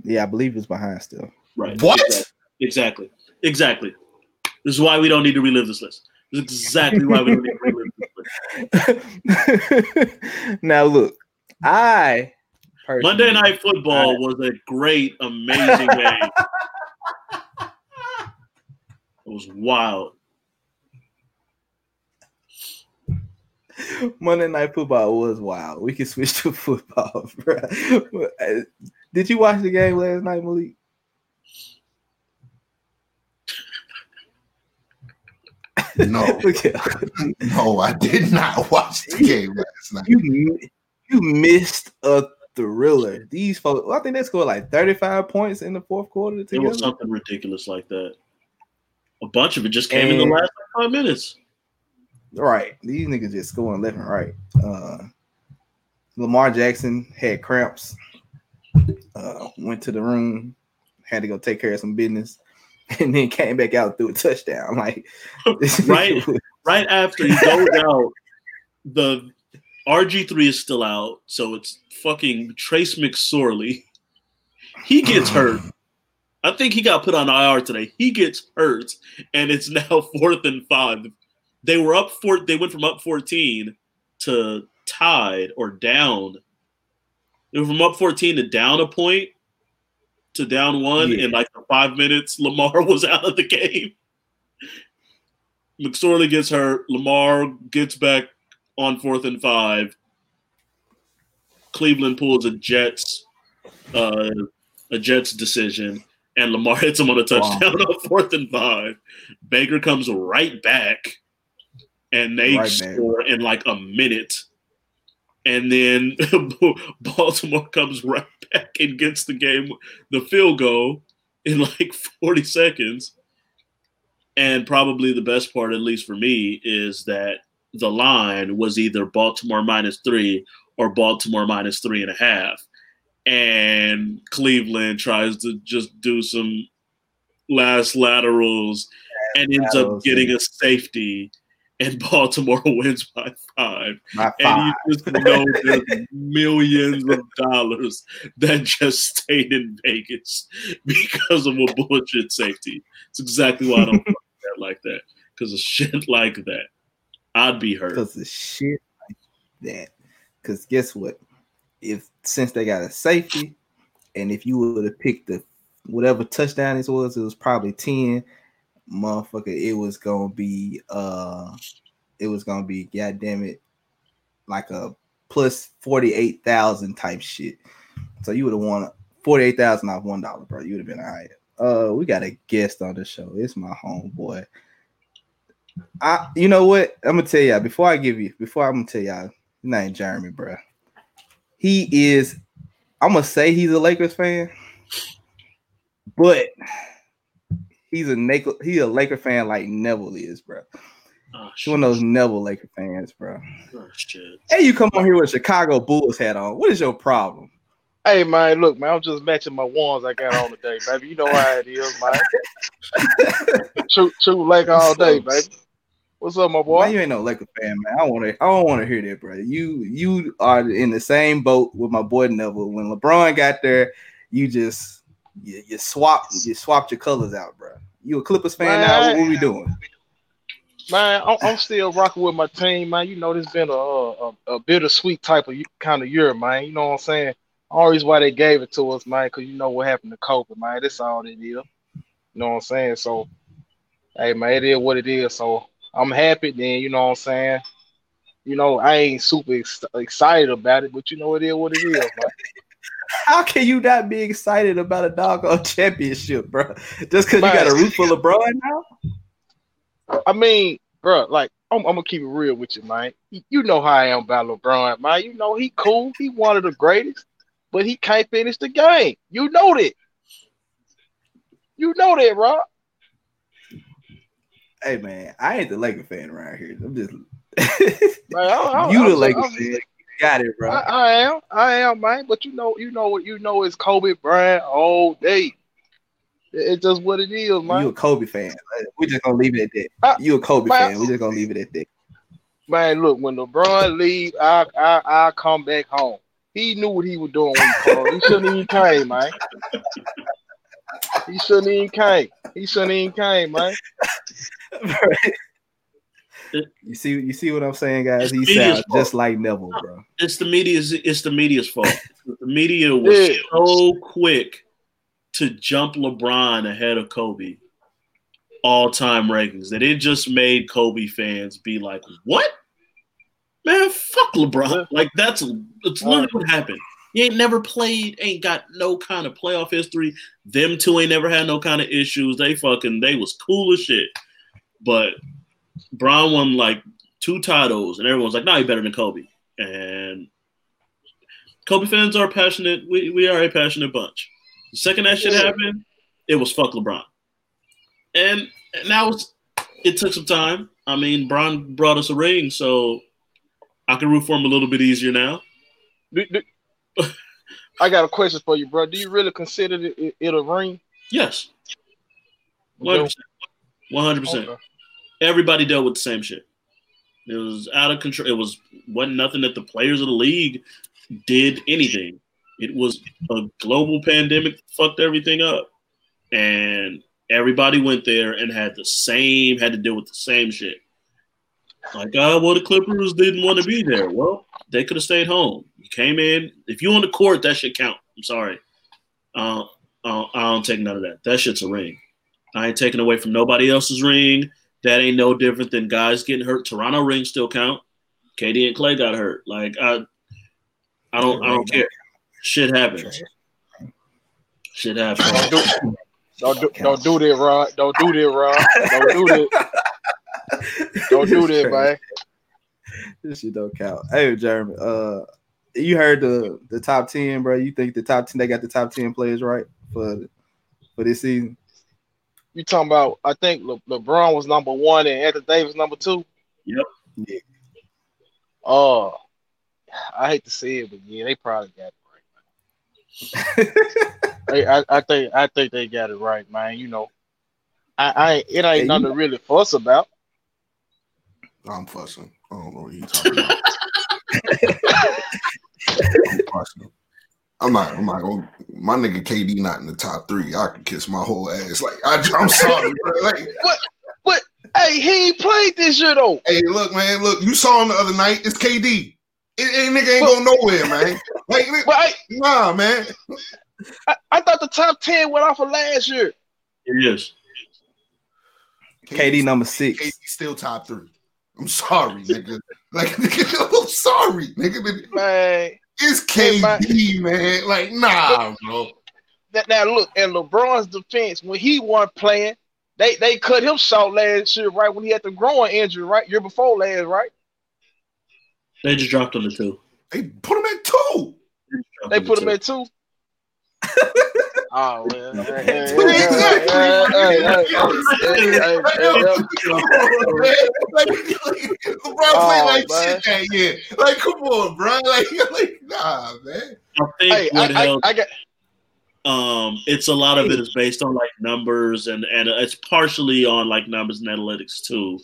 Yeah, I believe he was behind still. Right. What? Exactly. Exactly. This is why we don't need to relive this list. This is exactly why we don't need to relive this list. <laughs> now look, I Monday Night Football was a great, amazing <laughs> game. It was wild. Monday Night Football was wild. We can switch to football, <laughs> bro. Did you watch the game last night, Malik? no, <laughs> no, I did not watch the game last night. you. You missed a thriller. These folks, I think they scored like 35 points in the fourth quarter Together. It was something ridiculous like that. A bunch of it just came in the last five minutes. Right. These niggas just scoring left and right. Uh Lamar Jackson had cramps. Uh went to the room, had to go take care of some business, <laughs> and then came back out through a touchdown. <laughs> Like <laughs> Right. Right after he goes out, the RG3 is still out, so it's fucking Trace McSorley. He gets <laughs> hurt. I think he got put on IR today. He gets hurt, and it's <laughs> now fourth and five. They were up four. They went from up fourteen to tied or down. Was from up 14 to down a point to down one Yeah. in like five minutes. Lamar <laughs> was out of the game. McSorley gets hurt. Lamar gets back on fourth and five. Cleveland pulls a Jets, uh, a Jets decision, and Lamar <laughs> hits him on a touchdown on fourth and five. Baker comes right back, and they Right score in like a minute. And then <laughs> Baltimore comes right back and gets the game, the field goal in like 40 seconds. And probably the best part, at least for me, is that the line was either Baltimore minus three or Baltimore minus three and a half. And Cleveland tries to just do some last laterals and ends up getting a safety. And <laughs> Baltimore <laughs> wins by five. My And you just know there's millions of dollars that just stayed in Vegas <laughs> because of a bullshit safety. It's exactly why I don't fuck that like that. Because of shit like that. I'd be hurt. because of shit like that. Because guess what? If since they got a safety, and if you would have picked the whatever touchdown this was, it was probably 10. Motherfucker, it was gonna be uh it was gonna be goddamn it like a plus 48,000 type shit. So you would have won 48,000 off one dollar, bro. You would have been all right. Uh, we got a guest on the show. It's my homeboy. I, you know what? I'm gonna tell y'all before I give you, before I'm gonna tell y'all, his name Jeremy, bro. He is. I'm gonna say he's a Lakers fan, but he's a Laker. He's a Laker fan like Neville is, bro. Oh, He's one of those Neville Laker fans, bro. Oh, shit. Hey, you come on here with Chicago Bulls hat on. What is your problem? Hey man, look, man, I'm just matching my ones I got on today, baby. You know how it is, man. true, true Lake all day, baby. What's up, my boy? Why you ain't no Laker fan, man? I want to. I don't want to hear that, bro. You you are in the same boat with my boy Neville. When LeBron got there, you just you, you swapped you swapped your colors out, bro. You a Clippers fan now? What, what we doing? Man, I'm, I'm still rocking with my team, man. You know, this been a a, a bittersweet type of kind of year, man. You know what I'm saying? Always why they gave it to us, man, because you know what happened to Kobe, man. That's all it is. You know what I'm saying? So, hey, man, it is what it is. So I'm happy. Then you know what I'm saying? You know, I ain't super ex- excited about it, but you know it is what it is, man. How can you not be excited about a doggone championship, bro? Just because you got a roof for LeBron now? I mean, bro, like I'm, I'm gonna keep it real with you, man. You- You know how I am about LeBron, man. You know he cool. He one of the greatest, but he can't finish the game. You know that. You know that, Rob. Hey man, I ain't the Laker fan around here. I'm just I, I, <laughs> you I, the Laker fan. You got it, bro. I, am, I am, man. But you know, you know what, you know, it's Kobe Bryant all day. It's just what it is, man. you a. Kobe fan. We just gonna leave it at that. You a Kobe man, fan. We just gonna leave it at that. Man, look, when LeBron leave, I, I, I come back home. He knew what he was doing when he called. He shouldn't even came, man. He shouldn't even came. He shouldn't even came, man. You see, you see what I'm saying, guys? He Media's sounds just like Neville, bro. It's the media's it's the media's fault. <laughs> the media was Yeah. so quick to jump LeBron ahead of Kobe all time rankings that it just made Kobe fans be like, What? Man, fuck LeBron. Like that's it's literally what happened. He ain't never played, ain't got no kind of playoff history. Them two ain't never had no kind of issues. They fucking they was cool as shit. But Bron won like two titles, and everyone's like, "Nah, he better than Kobe." And Kobe fans are passionate. We we are a passionate bunch. The second that shit happened, it was fuck LeBron. And now it's it took some time. I mean, Bron brought us a ring, so I can root for him a little bit easier now. Do- do- <laughs> I got a question for you, bro. Do you really consider it, it a ring? Yes, You one hundred percent. One hundred percent. Okay. Everybody dealt with the same shit. It was out of control. It was wasn't nothing that the players of the league did anything. It was a global pandemic that fucked everything up, and everybody went there and had the same had to deal with the same shit. Like, uh, well, the Clippers didn't want to be there. Well, they could have stayed home. You came in. If you on the court, that should count. I'm sorry. Uh, uh, I don't take none of that. That shit's a ring. I ain't taking away from nobody else's ring. That ain't no different than guys getting hurt. Toronto ring still count. KD and Klay got hurt. Like I, I don't, I don't care. Shit happens. Shit happens. Don't do, don't do, don't do that, Rod. Don't do that, Rod. Don't do that. Don't do that, man. This shit don't count. Hey, Jeremy. Uh, you heard the the top ten, bro. You think the top ten? They got the top ten players right for for this season? You talking about? I think Le- LeBron was number one and Anthony Davis number two. Yep. Yeah. Oh, I hate to say it, but yeah, they probably got it right. I, <laughs> I, I think I think they got it right, man. You know, I, I it ain't you nothing to really fuss about. I'm fussing. I don't know what you talking about. <laughs> I'm fussing. I'm not. I'm not oh, going. My nigga KD not in the top three. I can kiss my whole ass. Like I, I'm sorry, bro. Like, But hey, he ain't played this year though. hey, look, man. Look, you saw him the other night. It's KD. It, it nigga ain't going nowhere, man. Like, <laughs> But I, nah, man. I, I thought the top ten went off of last year. It is. KD number six. KD still top three. I'm sorry, nigga. Like, nigga, <laughs> I'm sorry, nigga. Man, It's Hey, my- KD, man. Like, nah, bro. that now look in LeBron's defense when he wasn't playing, they they cut him short last year, right? When he had the growing injury, right? Year before last, right? They just dropped him to two. They put him at two. Dropped They to put him two. at two. Oh like, LeBron Oh, played like shit that year. Like, come on, bro. Like, like nah, man. I think Hey, what I, I, I got um it's a lot of it is based on like numbers and and it's partially on like numbers and analytics too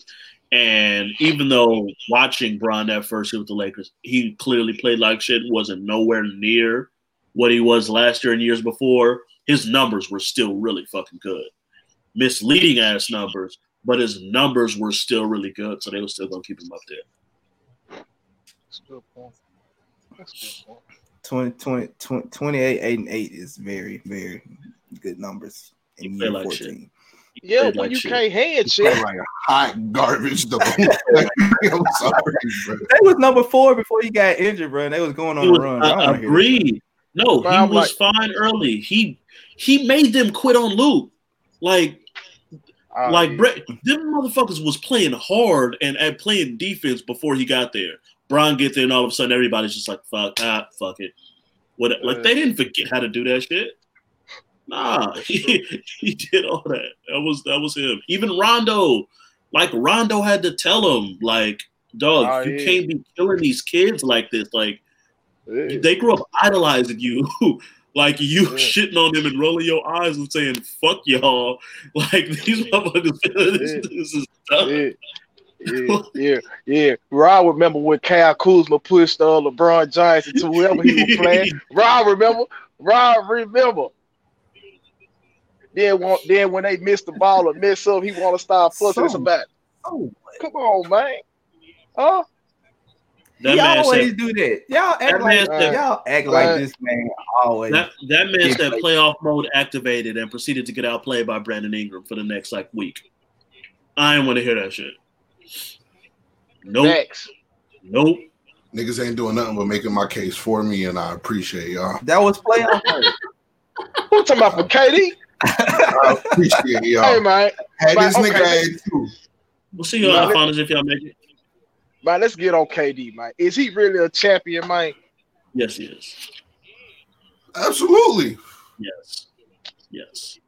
and even though watching Bron that first year with the Lakers he clearly played like shit wasn't nowhere near what he was last year and years before his numbers were still really fucking good misleading ass numbers but his numbers were still really good so they were still gonna keep him up there That's a good point. That's a good point. 20, 20, 20, 28, 8, and 8 is very, very good numbers in You year like 14. Yeah, played but like you shit. can't hand Play shit. like hot garbage, though. <laughs> I'm sorry, bro. They was number four before he got injured, bro. and They was going on He a run. I I wanna hear agreed. No, But he I'm was fine early. He he made them quit on Luke. Like Oh, like. Brett, them motherfuckers was playing hard and, and playing defense before he got there. Bron gets there and all of a sudden everybody's just like fuck ah fuck it. What like they didn't forget how to do that shit. Nah, <laughs> he, he did all that. That was that was him. Even Rondo, like Rondo had to tell him like, dog, Oh, you yeah. can't be killing these kids like this. Like Yeah. they grew up idolizing you. <laughs> like you Yeah. shitting on them and rolling your eyes and saying "fuck y'all." <laughs> Like these motherfuckers, <laughs> this, this is tough. Yeah, yeah, yeah, yeah. Rob remember when Kyle Kuzma pushed uh, LeBron James into whoever he was playing. Rob remember. Rob remember. Then, want, then when they miss the ball or miss up, he want to start fussing us So- about. Oh, Come on, man. Huh? That he man always said do that. Y'all act That like said- y'all act Right. like this man always. that that man said like- playoff mode activated and proceeded to get outplayed by Brandon Ingram for the next like week. I ain't want to hear that shit. Nope, Next. nope. Niggas ain't doing nothing but making my case for me, and I appreciate y'all. that was playoff <laughs> mode. Who talking about for KD? <laughs> I appreciate Hey, y'all. Hey, man. Had this okay. nigga at two. We'll see you on the finals if y'all make it. Man, let's get on KD, man. Is he really a champion, man? Yes, he is. Absolutely. Yes, yes.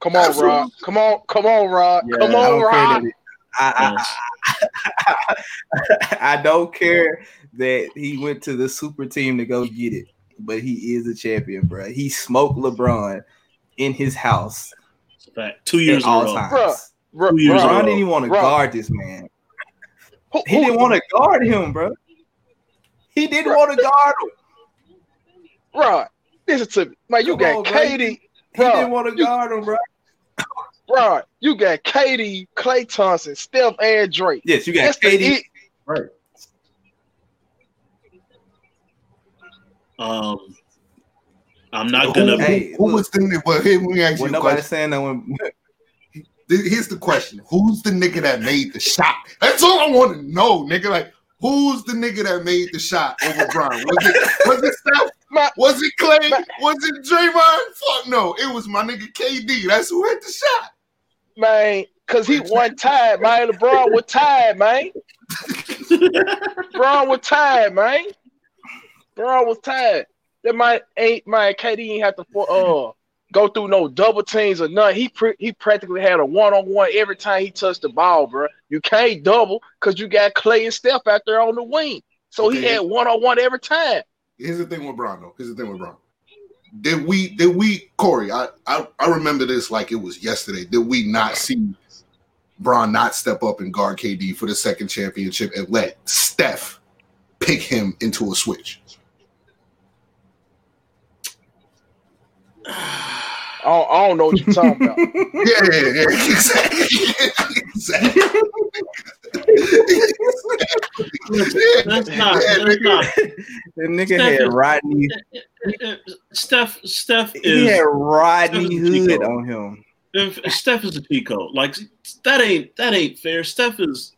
Come on, Absolutely. Rod. Come on, come on, Rod. Yeah, come on, don't Rod. I, I, <laughs> I don't care that he went to the super team to go get it, but he is a champion, bro. He smoked LeBron in his house fact. Two years in a all row. times. Bruh, Bro, Two years bro, in a LeBron didn't even want to guard this man. Who- He didn't want to guard him, bro. He didn't want to guard him. Rod, listen to me. Man, you Come got on, bro. He Bro, didn't want to you- guard him, bro. Bro, you got KD, Klay Thompson, Steph, and Drake. Yes, you got That's the KD. it. Right. Um, I'm not gonna. Who, Hey, who look. was the nigga? Well, here, let me ask you When a nobody's question. saying that when Th- Here's the question: Who's the nigga that made the shot? That's all I want to know, nigga. Like, who's the nigga that made the shot over Bron? Was it was it Steph? My- Was it Klay? My- Was it Draymond? Fuck no, it was my nigga KD. That's who hit the shot. man, cause he one tied, man. LeBron was tied, man. LeBron was tied, man. LeBron was tied. That might ain't my KD ain't have to uh go through no double teams or nothing. He pre- he practically had a one on one every time he touched the ball, bro. You can't double because you got Klay and Steph out there on the wing. So he had one on one every time. Here's the thing with Bron, though. Here's the thing with Bron. Did we? Did we? Corey, I, I I remember this like it was yesterday. Did we not see Bron not step up and guard KD for the second championship and let Steph pick him into a switch? I don't, I don't know what you're talking about. <laughs> Yeah, yeah, yeah. Exactly. exactly. That's not. Yeah, That's not. the nigga Steph had Rodney, uh, uh, uh, Steph. Steph is. he had Rodney Steph is Hood on him. if Steph is a Pico. Like that ain't that ain't fair. Steph is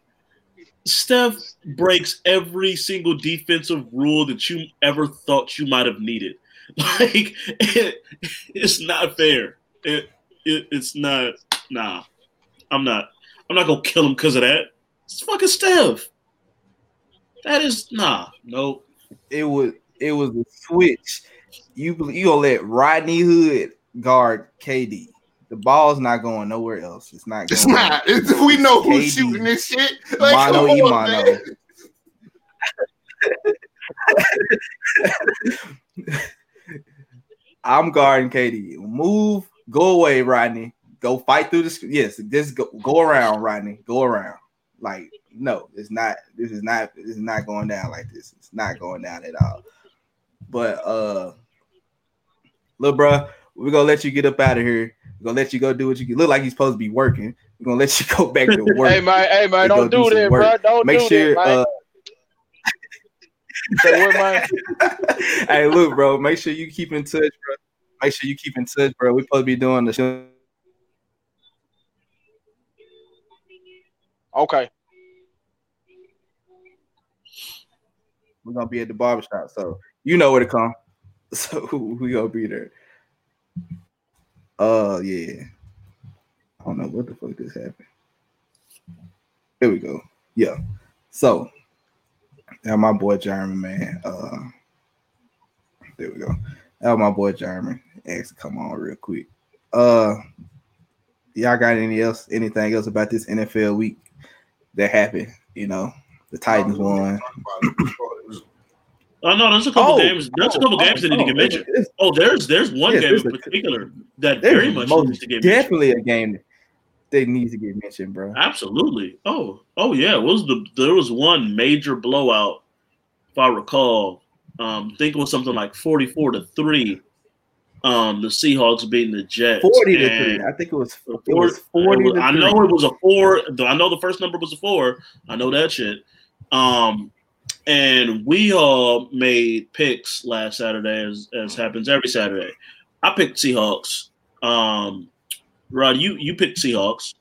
Steph breaks every single defensive rule that you ever thought you might have needed. <laughs> Like it, it's not fair. It, it it's not. Nah, I'm not. I'm not gonna kill him because of that. It's fucking Steph. That is nah. No. It was it was a switch. You you gonna let Rodney Hood guard KD. The ball's not going nowhere else. It's not. It's going not. It's, we know who's shooting this shit. Like, Mono come on, mono. <laughs> man. I'm guarding KD. Move, go away, Rodney. Go fight through the sc- yes. Just go go around, Rodney. Go around. Like no, it's not. This is not. This is not going down like this. It's not going down at all. But uh, little bruh, we're gonna let you get up out of here. We're gonna let you go do what you can. Look like he's supposed to be working. We're gonna let you go back to <laughs> work. hey man, hey man, don't do do some that, work. bro. Don't Make do sure. that, man. Uh, What, man? <laughs> hey, look, bro. Make sure you keep in touch, bro. Make sure you keep in touch, bro. We supposed to be doing the show. Okay. We're gonna be at the barbershop, so you know where to come. <laughs> So we gonna be there. Uh, yeah. I don't know what the fuck just happened. There we go. Yeah. So, now my boy Jeremy, man. Uh, there we go. Now my boy Jeremy asked to come on real quick. Uh, y'all got any else, anything else about this NFL week that happened? You know, the Titans won. Oh no, there's a couple Oh, games. There's a oh, couple oh, games that need to oh, get mentioned. Oh, there's there's one Yes, game there's in a- particular that very much needs to get mentioned. definitely a game that needs to get mentioned, bro. Absolutely. Oh, oh yeah. It was the there was one major blowout, if I recall. Um, I think it was something like forty-four to three. Um, the Seahawks beating the Jets. Forty to And three. I think it was. It was forty. it was- I three. know it was a four. I know the first number was a four. I know that shit. Um, and we all made picks last Saturday, as, as happens every Saturday. I picked Seahawks. Um, Rod, you you picked Seahawks.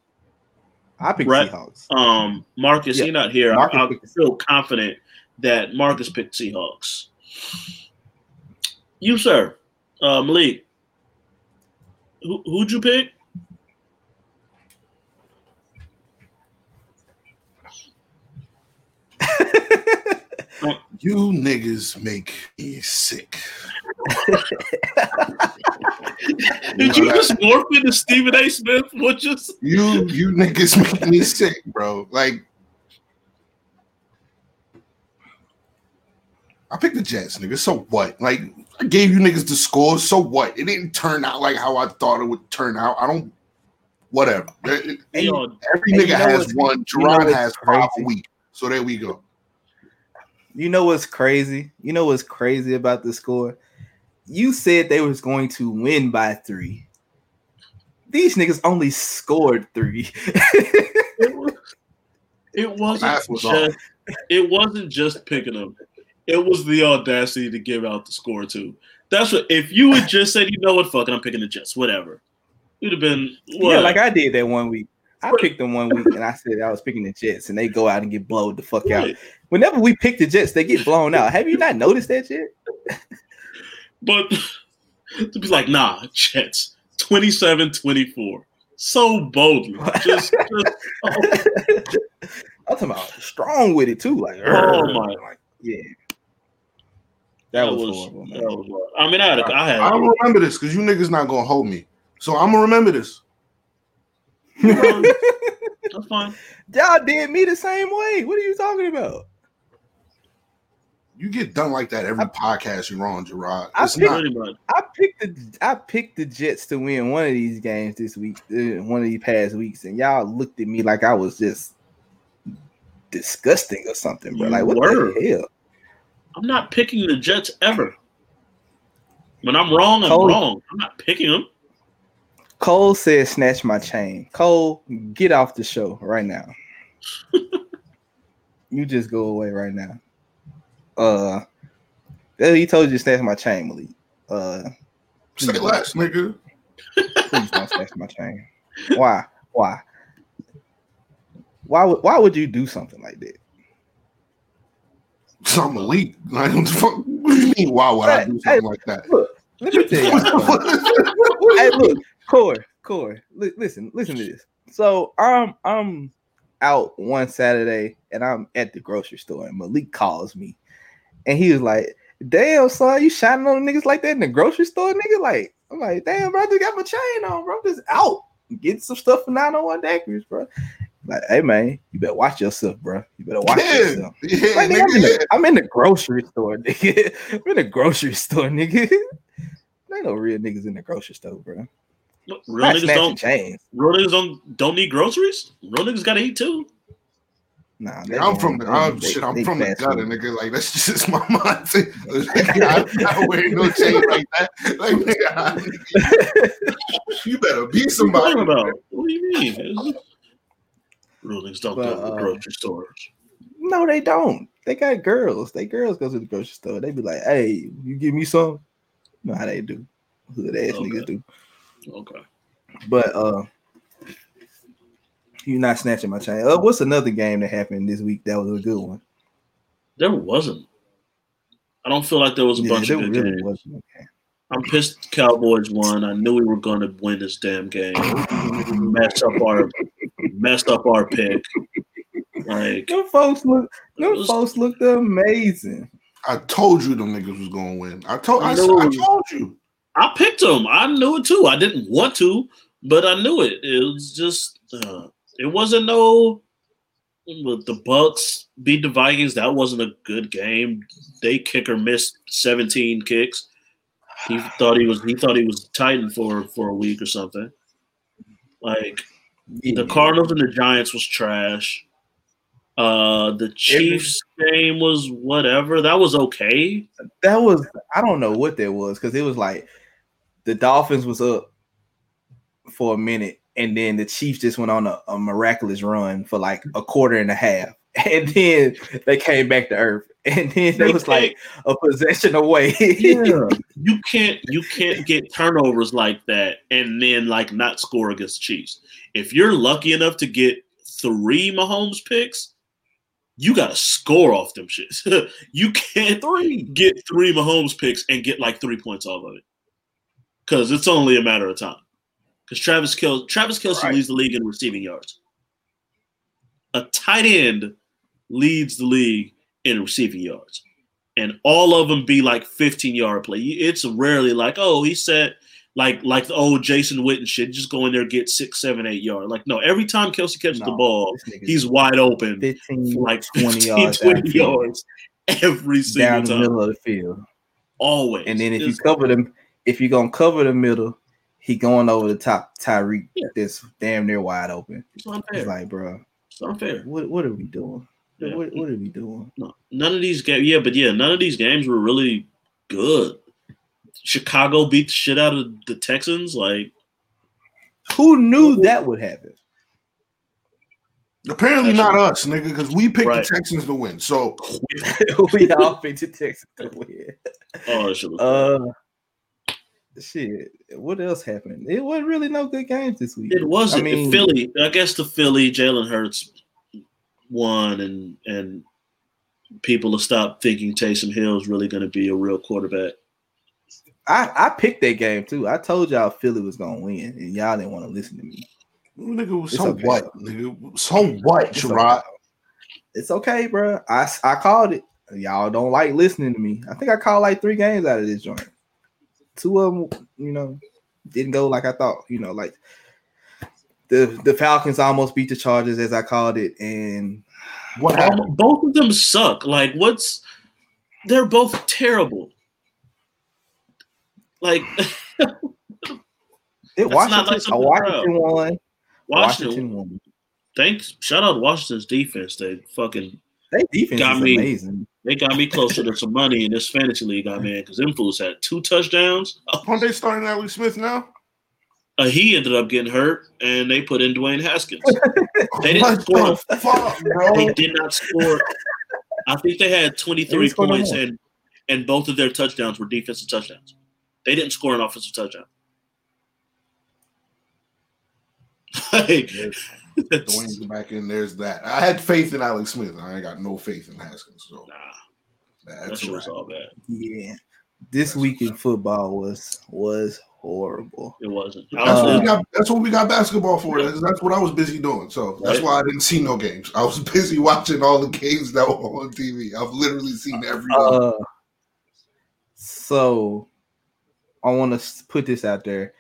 I picked Right. Seahawks. Um, Marcus, Yeah. you're not here. Marcus I, I picked- feel confident that Marcus picked Seahawks. You, sir, uh, Malik, who, who'd you pick? <laughs> You niggas make me sick. <laughs> Did you just morph into Stephen A. Smith? What just? <laughs> You you niggas make me sick, bro. Like I picked the Jets, nigga. So what? Like I gave you niggas the score. So what? It didn't turn out like how I thought it would turn out. I don't. Whatever. It- it- Yo, Every And nigga you know has what's- one. you know has five a week. So there we go. You know what's crazy? You know what's crazy about the score? You said they was going to win by three. these niggas only scored three. It, <laughs> was, it wasn't was just it wasn't just picking them. It was the audacity to give out the score too. That's what if you had just said, you know what, fucking I'm picking the Jets, whatever. You'd have been yeah, like I did that one week. I picked them one week and I said I was picking the Jets and they go out and get blown the fuck out. Whenever we pick the Jets, they get blown out. Have you not noticed that shit? <laughs> But <laughs> to be like, nah, Jets, 27-24. So boldly. <laughs> Just, just oh, <laughs> I'm talking about strong with it too. Like, Oh my. like, yeah. That, was, horrible, that was. I mean, I had, a, I had I don't remember this because you niggas not gonna hold me. So I'm gonna remember this. that's fine. Y'all did me the same way. What are you talking about? You get done like that every podcast you're on, Gerard. I It's picked- not. I picked the I picked the Jets to win one of these games this week, uh, one of these past weeks, and y'all looked at me like I was just disgusting or something, bro. You Like what were. the hell? I'm not picking the Jets ever. When I'm wrong, I'm Cole- wrong. I'm not picking them. Cole says, "Snatch my chain." Cole, get off the show right now. <laughs> you just go away right now. Uh, he told you to snatch my chain, Malik. Uh, Say less, nigga. <laughs> please don't snatch my chain. Why? Why? Why would Why would you do something like that? I'm elite. Like, what the fuck? What do you mean? Why would I do Hey, something like that? Look, let me tell you. hey, look, Core, Core. li- listen, listen to this. So I'm I'm out one Saturday and I'm at the grocery store and Malik calls me and he was like, "Damn, son, you shining on niggas like that in the grocery store, nigga?" Like, I'm like, "Damn, bro, I just got my chain on, bro. I'm just out getting some stuff for 901 dacres, bro." Like, hey man, you better watch yourself, bro. You better watch Yeah, yourself. <laughs> yeah, Like, nigga, I'm, in nigga. the, I'm in the grocery store, <laughs> nigga. I'm in the grocery store, nigga. There ain't no real niggas in the grocery store, bro. Real Not niggas don't. chains. Real niggas don't don't need groceries. Real niggas gotta eat too. Nah, they I'm from the I'm, they- shit. I'm they from the fast gutter, food. nigga. Like that's <laughs> just my mindset. I'm not wearing no chain like that. Like nigga, <laughs> you better be What are you somebody. talking about? What do you mean? Rulings don't But, go to the uh, grocery stores. No, they don't. They got girls. They girls go to the grocery store. They be like, "Hey, you give me some." You know how they do. Hood ass Okay. niggas do. Okay. But uh, you not snatching my chain. Uh, what's another game that happened this week that was a good one? There wasn't. I don't feel like there was a Yeah, bunch there of good really games. wasn't. Okay. I'm pissed Cowboys won. I knew we were going to win this damn game. messed up our messed up our pick. Like Them folks look. It Them was- folks looked amazing. I told you them niggas was gonna win. I told I, I. I told you. I picked them. I knew it too. I didn't want to, but I knew it. It was just uh, it wasn't no the Bucs beat the Vikings. That wasn't a good game. They kicker missed 17 kicks. He thought he was he thought he was Titan for for a week or something. Like the Cardinals and the Giants was trash. Uh the Chiefs game was whatever. That was okay. that was I don't know what that was because it was like the Dolphins was up for a minute and then the Chiefs just went on a, a miraculous run for like a quarter and a half <laughs> and then they came back to earth <laughs> and then They it was like a possession away. Yeah. <laughs> you can't you can't get turnovers like that and then like not score against the Chiefs. If you're lucky enough to get three Mahomes picks, you gotta score off them shits. you can't Three. get three Mahomes picks and get like three points off of it. Cause it's only a matter of time. Because Travis Kelce, Travis Kelce Right. leads the league in receiving yards. A tight end leads the league in receiving yards. And all of them be like 15 yard play. It's rarely like, oh, he said like like the old Jason Witten shit, just go in there get six, seven, eight yard. Like, no, every time Kelce catches the ball, he's wide open 15, for like <laughs> 20 20 yards, 20 yards every single down the time. middle of the field. Always. And then if you It's- cover them, if you're gonna cover the middle, he going over the top Tyreek Yeah. that's damn near wide open. it's It's unfair. like, bro, It's unfair. what what are we doing? Yeah. What, what are we doing? No, none of these games. Yeah, but yeah, none of these games were really good. Chicago beat the shit out of the Texans. Like, Who knew that would happen? Apparently That's not true. us, nigga, because we picked Right. the Texans to win. So <laughs> we all picked the Texans to win. Oh, that shit was Uh, shit. What else happened? It wasn't really no good games this week. It wasn't I mean- Philly. I guess the Philly Jalen Hurts won, and and people will stop thinking Taysom Hill is really going to be a real quarterback. I, I picked that game too. I told y'all Philly was gonna win, and y'all didn't want to listen to me. nigga, It's so what? Nigga, so what, It's okay. It's okay, bro. I, I called it. Y'all don't like listening to me. I think I called like three games out of this joint. Two of them, you know, didn't go like I thought. You know, like the the Falcons almost beat the Chargers as I called it, and What All- happened? both of them suck. Like, what's? They're both terrible. Like it <laughs> not Washington, like something Washington won. Washington. Washington won. Thanks. Shout out Washington's defense. They fucking They defense Got is me. amazing. They got me closer to some money in this fantasy league I'm in because them fools had two touchdowns. <laughs> Aren't they starting Alex Smith now? Uh, he ended up getting hurt, and they put in Dwayne Haskins. They didn't score. the fuck, bro? They did not score. I think they had 23 They points, and and both of their touchdowns were defensive touchdowns. They didn't score an offensive touchdown. <laughs> Like, <laughs> Dwayne's back in. There's that. I had faith in Alex Smith. I ain't got no faith in Haskins. So nah, that that's shit a was wrap. all bad. Yeah, this week in football was was horrible. It wasn't. That's, was, what Uh, we got, that's what we got basketball for. That's, that's what I was busy doing. So that's Right. why I didn't see no games. I was <laughs> busy watching all the games that were on TV. I've literally seen every one. Uh, so I want to put this out there.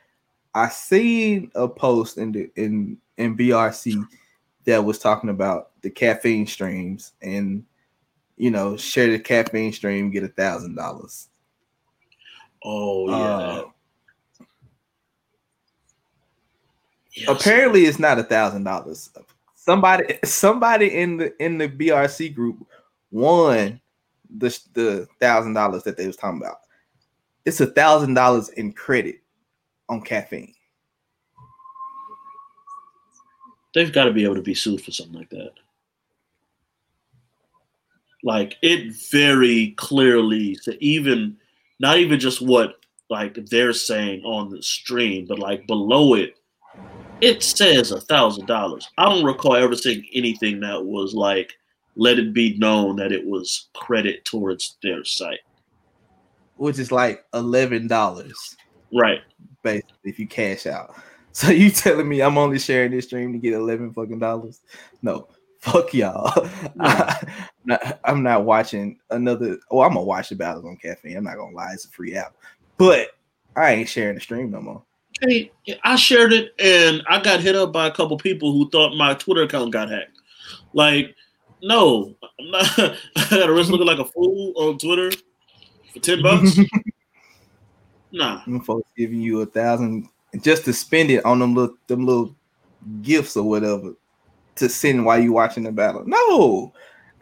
I seen a post in the in in BRC that was talking about the caffeine streams and you know share the caffeine stream get a thousand dollars. oh yeah. Uh, apparently it's not a thousand dollars. Somebody somebody in the in the BRC group won the the thousand dollars that they was talking about. It's a thousand dollars in credit on caffeine. they've got to be able to be sued for something like that. Like it very clearly, so even not even just what like they're saying on the stream, but like below it, it says a thousand dollars. I don't recall ever seeing anything that was like let it be known that it was credit towards their site. which is like eleven dollars Right. Basically if you cash out. <laughs> So you telling me I'm only sharing this stream to get eleven fucking dollars? No, fuck y'all. <laughs> I, am not, I'm not watching another. Oh, I'm gonna watch the battles on caffeine. I'm not gonna lie, it's a free app, but I ain't sharing the stream no more. Hey, I shared it and I got hit up by a couple people who thought my Twitter account got hacked. Like, no, I'm not. <laughs> I got to risk looking like a fool on Twitter for ten bucks. Nah, Them folks giving you a thousand just to spend it on them little them little gifts or whatever to send while you watching the battle. No,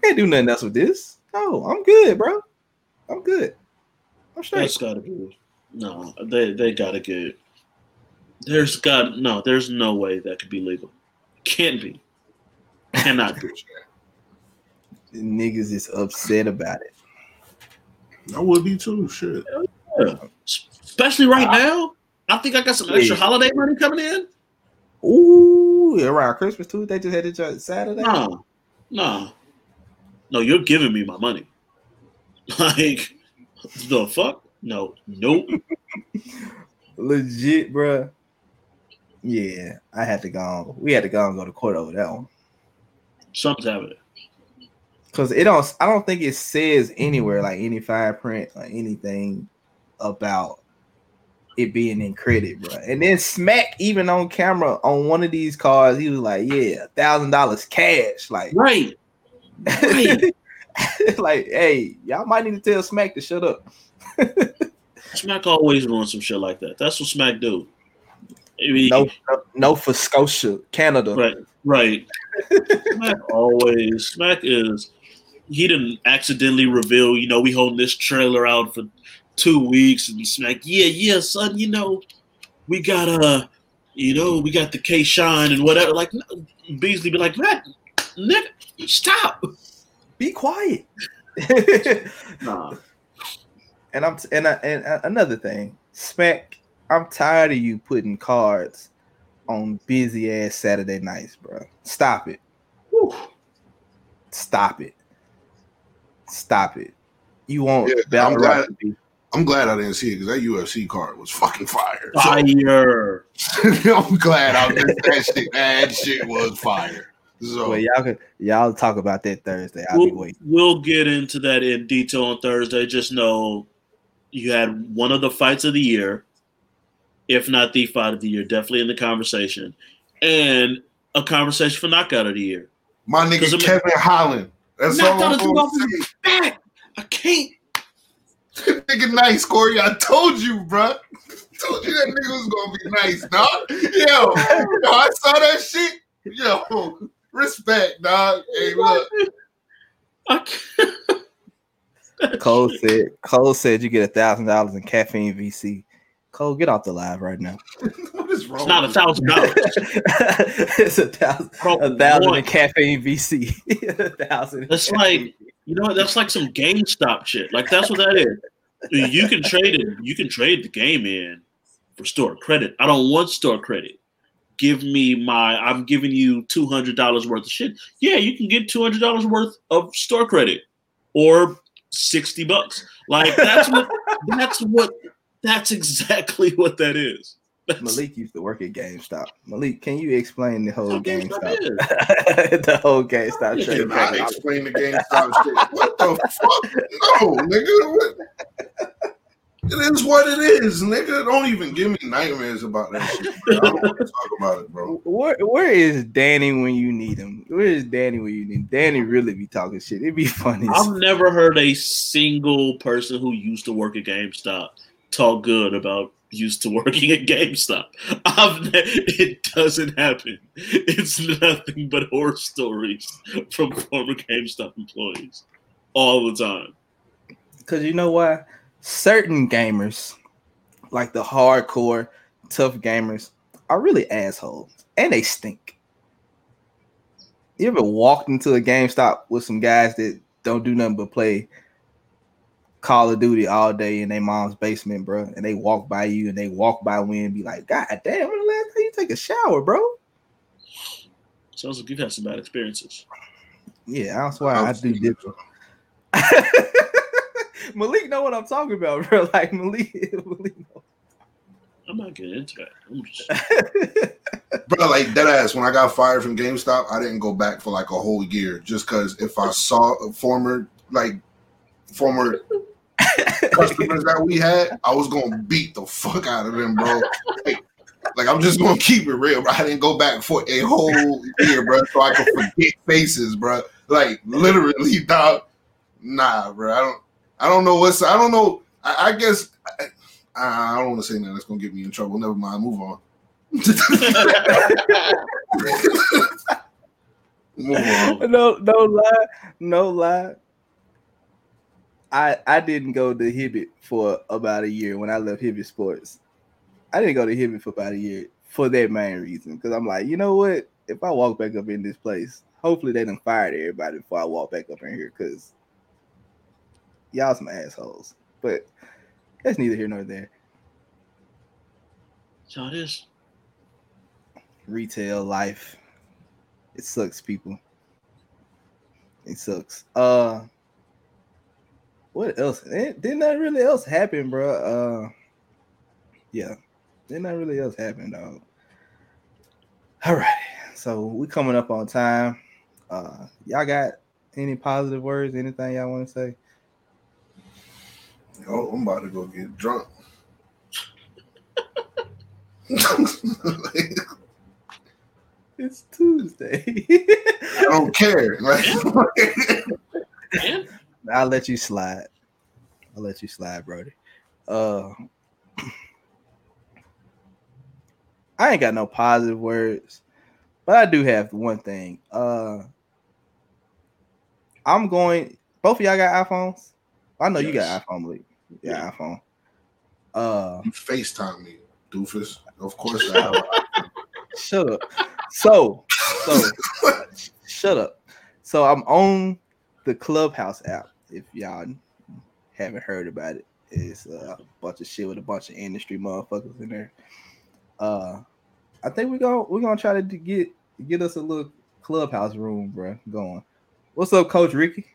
can't do nothing else with this. No, I'm good, bro. I'm good. I'm straight. that's got to be no. They they got to get. There's got no. There's no way that could be legal. Can't be. Cannot be. <laughs> Niggas is upset about it. I would be too. Shit. Especially right now. I think I got some extra Yeah. holiday money coming in. Ooh, around Christmas too. They just had it just Saturday. No, no, no. You're giving me my money. <laughs> Like the fuck? No, nope. <laughs> Legit, bro. Yeah, I had to go. On. We had to go and go to court over that one Something's happening. because it don't. I don't think it says anywhere like any fine print or anything about it being in credit, bro. And then Smack even on camera on one of these cars, he was like, "Yeah, thousand dollars cash." Like, Right. Right. <laughs> like, hey, y'all might need to tell Smack to shut up. <laughs> Smack always doing some shit like that. That's what Smack do. I mean, No, no, no for Scotia, Canada. Right. Right. Smack <laughs> always. Smack is. He didn't accidentally reveal. You know, we holding this trailer out for two weeks, and Smack. Yeah, yeah, son. You know, we got uh you know, we got the K Shine and whatever. Like no, Beasley be like, Matt, nigga, stop. Be quiet. <laughs> Nah. and I'm and, I, and uh, another thing, Smack. I'm tired of you putting cards on busy ass Saturday nights, bro. Stop it. Whew. Stop it. Stop it. You want Yeah, battle I'm rap glad- to be I'm glad I didn't see it because that UFC card was fucking fire. So, <laughs> Fire. <laughs> I'm glad I missed that shit. That shit was fire. So well, y'all could y'all talk about that Thursday. I'll be We'll, waiting. we'll get into that in detail on Thursday. Just know you had one of the fights of the year, if not the fight of the year, definitely in the conversation, and a conversation for knockout of the year. my Because nigga I'm- Kevin Holland. That's Knocked all I'm a dude gonna say. back. I can't. <laughs> nigga nice, Corey. I told you, bruh. <laughs> Told you that nigga was gonna be nice, dog. Yo, yo, I saw that shit. Yo, respect, dog. Hey, look. I can't. Cole said Cole said you get a thousand dollars in caffeine VC. Cole, get off the live right now. <laughs> What is wrong? It's not a thousand dollars. it's a thousand Bro, a thousand one. in caffeine VC. a thousand. in That's caffeine like- You know what? That's like some GameStop shit. Like that's what that is. You can trade it. You can trade the game in for store credit. I don't want store credit. Give me my. I'm giving you two hundred dollars worth of shit. Yeah, you can get two hundred dollars worth of store credit, or sixty bucks. Like that's what. <laughs> that's what. That's exactly what that is. That's Malik used to work at GameStop. Malik, can you explain the whole what GameStop GameStop? <laughs> the whole GameStop You trading. cannot practice. explain the <laughs> GameStop shit. What the fuck? No, nigga. What- It is what it is, nigga. Don't even give me nightmares about that shit. Bro. I don't want to talk about it, bro. <laughs> Where where is Danny when you need him? Where is Danny when you need him? Danny really be talking shit. It'd be funny. I've never heard a single person who used to work at GameStop talk good about used to working at GameStop. I've ne- it doesn't happen. It's nothing but horror stories from former GameStop employees all the time. Because you know why? Certain gamers, like the hardcore, tough gamers, are really assholes and they stink. You ever walked into a GameStop with some guys that don't do nothing but play Call of Duty all day in their mom's basement, bro? And they walk by you and they walk by Win and be like, God damn, when the last time you take a shower, bro? Sounds like you've had some bad experiences. Yeah, that's why I I've do different. <laughs> Malik know what I'm talking about, bro. <laughs> Like Malik, <laughs> Malik know. I'm not getting into that. I'm just, Bro, like dead ass. When I got fired from GameStop, I didn't go back for like a whole year just because if I saw a former like former <laughs> customers that we had, I was gonna beat the fuck out of them, bro. Like, like, I'm just gonna keep it real, bro. I didn't go back for a whole year, bro, so I could forget faces, bro. Like literally, <laughs> dog. Nah, bro. I don't. I don't know what's. I don't know. I, I guess. I, I don't want to say that. That's gonna get me in trouble. Never mind. Move on. <laughs> Move on. no, no lie, no lie. I I didn't go to Hibbett for about a year when I left Hibbett Sports. I didn't go to Hibbett for about a year for that main reason because I'm like, you know what? If I walk back up in this place, hopefully they done fired everybody before I walk back up in here because y'all some assholes. But that's neither here nor there. so it is. retail life. It sucks, people. It sucks. Uh, what else? Didn't that really else happen, bro? Uh, yeah, didn't that really else happen, dog? All right, so we coming up on time. Uh, y'all got any positive words? Anything y'all want to say? Yo, I'm about to go get drunk. <laughs> It's Tuesday. <laughs> I don't care. Like, Man, <laughs> I'll let you slide. I'll let you slide, Brody. Uh I ain't got no positive words, but I do have one thing. Uh I'm going both of y'all got iPhones? I know you got iPhone, Malik. Yeah, iPhone. Uh you FaceTime me, doofus. Of course I have. <laughs> shut up. So, so <laughs> shut up. So I'm on the Clubhouse app. If y'all haven't heard about it, it's a bunch of shit with a bunch of industry motherfuckers in there. Uh, I think we go we're gonna try to get get us a little clubhouse room, bro. Going. What's up, Coach Ricky?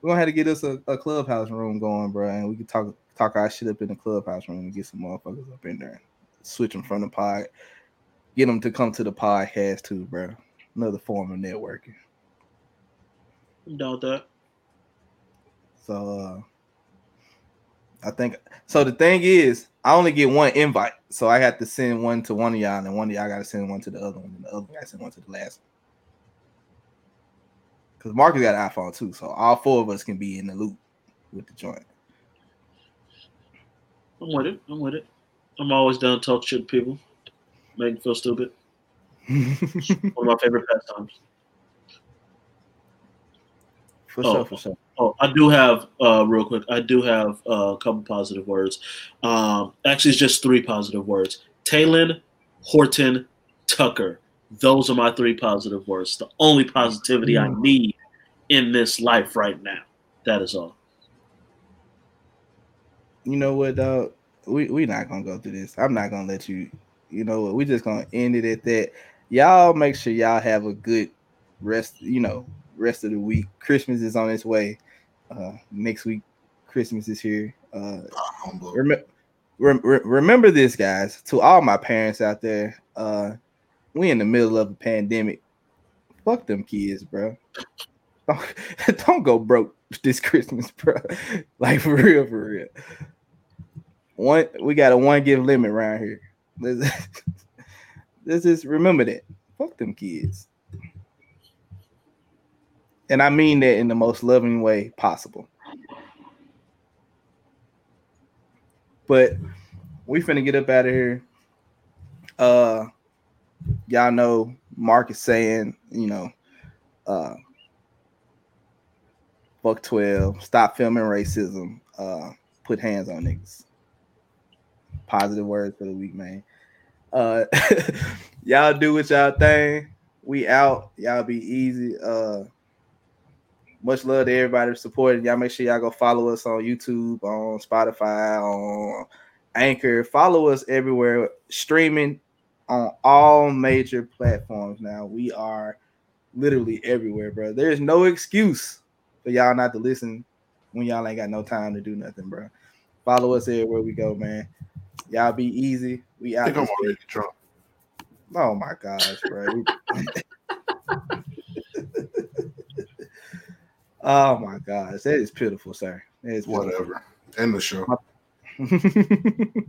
We're gonna have to get us a, a clubhouse room going, bro, and we can talk talk our shit up in the clubhouse room and get some motherfuckers up in there. Switch them from the pod, get them to come to the podcast too, bro. Another form of networking. Doubt that. So uh I think so. The thing is, I only get one invite, so I have to send one to one of y'all, and one of y'all got to send one to the other one, and the other guy send one to the last one. Because Marcus got an iPhone too, so all four of us can be in the loop with the joint. I'm with it. I'm with it. I'm always down to talk shit to people, make them feel stupid. <laughs> One of my favorite pastimes. for Oh. sure, for sure. Oh, I do have uh, real quick. I do have uh, a couple positive words. Um, actually, it's just three positive words. Talen, Horton, Tucker. Those are my three positive words. The only positivity I need in this life right now. That is all. You know what, dog? We we not gonna go through this. I'm not gonna let you. You know what? We just gonna end it at that. Y'all make sure y'all have a good rest. You know, rest of the week. Christmas is on its way. Uh, next week, Christmas is here. Uh, Rem- rem- re- remember this, guys. To all my parents out there, uh, we in the middle of a pandemic. Fuck them kids, bro. Don't, <laughs> don't go broke this Christmas, bro. <laughs> Like for real, for real. One, we got a one gift limit around here. Let's, <laughs> let's just remember that. Fuck them kids. And I mean that in the most loving way possible. But we finna get up out of here. Uh y'all know Mark is saying, you know, uh fuck 12, stop filming racism, uh, put hands on niggas. Positive words for the week, man. Uh <laughs> y'all do what y'all thing. We out. Y'all be easy. Uh much love to everybody supporting. Y'all make sure y'all go follow us on YouTube, on Spotify, on Anchor. Follow us everywhere, streaming on all major platforms now. We are literally everywhere, bro. There's no excuse for y'all not to listen when y'all ain't got no time to do nothing, bro. Follow us everywhere we go, man. Y'all be easy. We out. think I'm already drunk. Oh my gosh, bro. <laughs> oh my gosh, that is pitiful, sir. That is pitiful. Whatever. End the show. <laughs>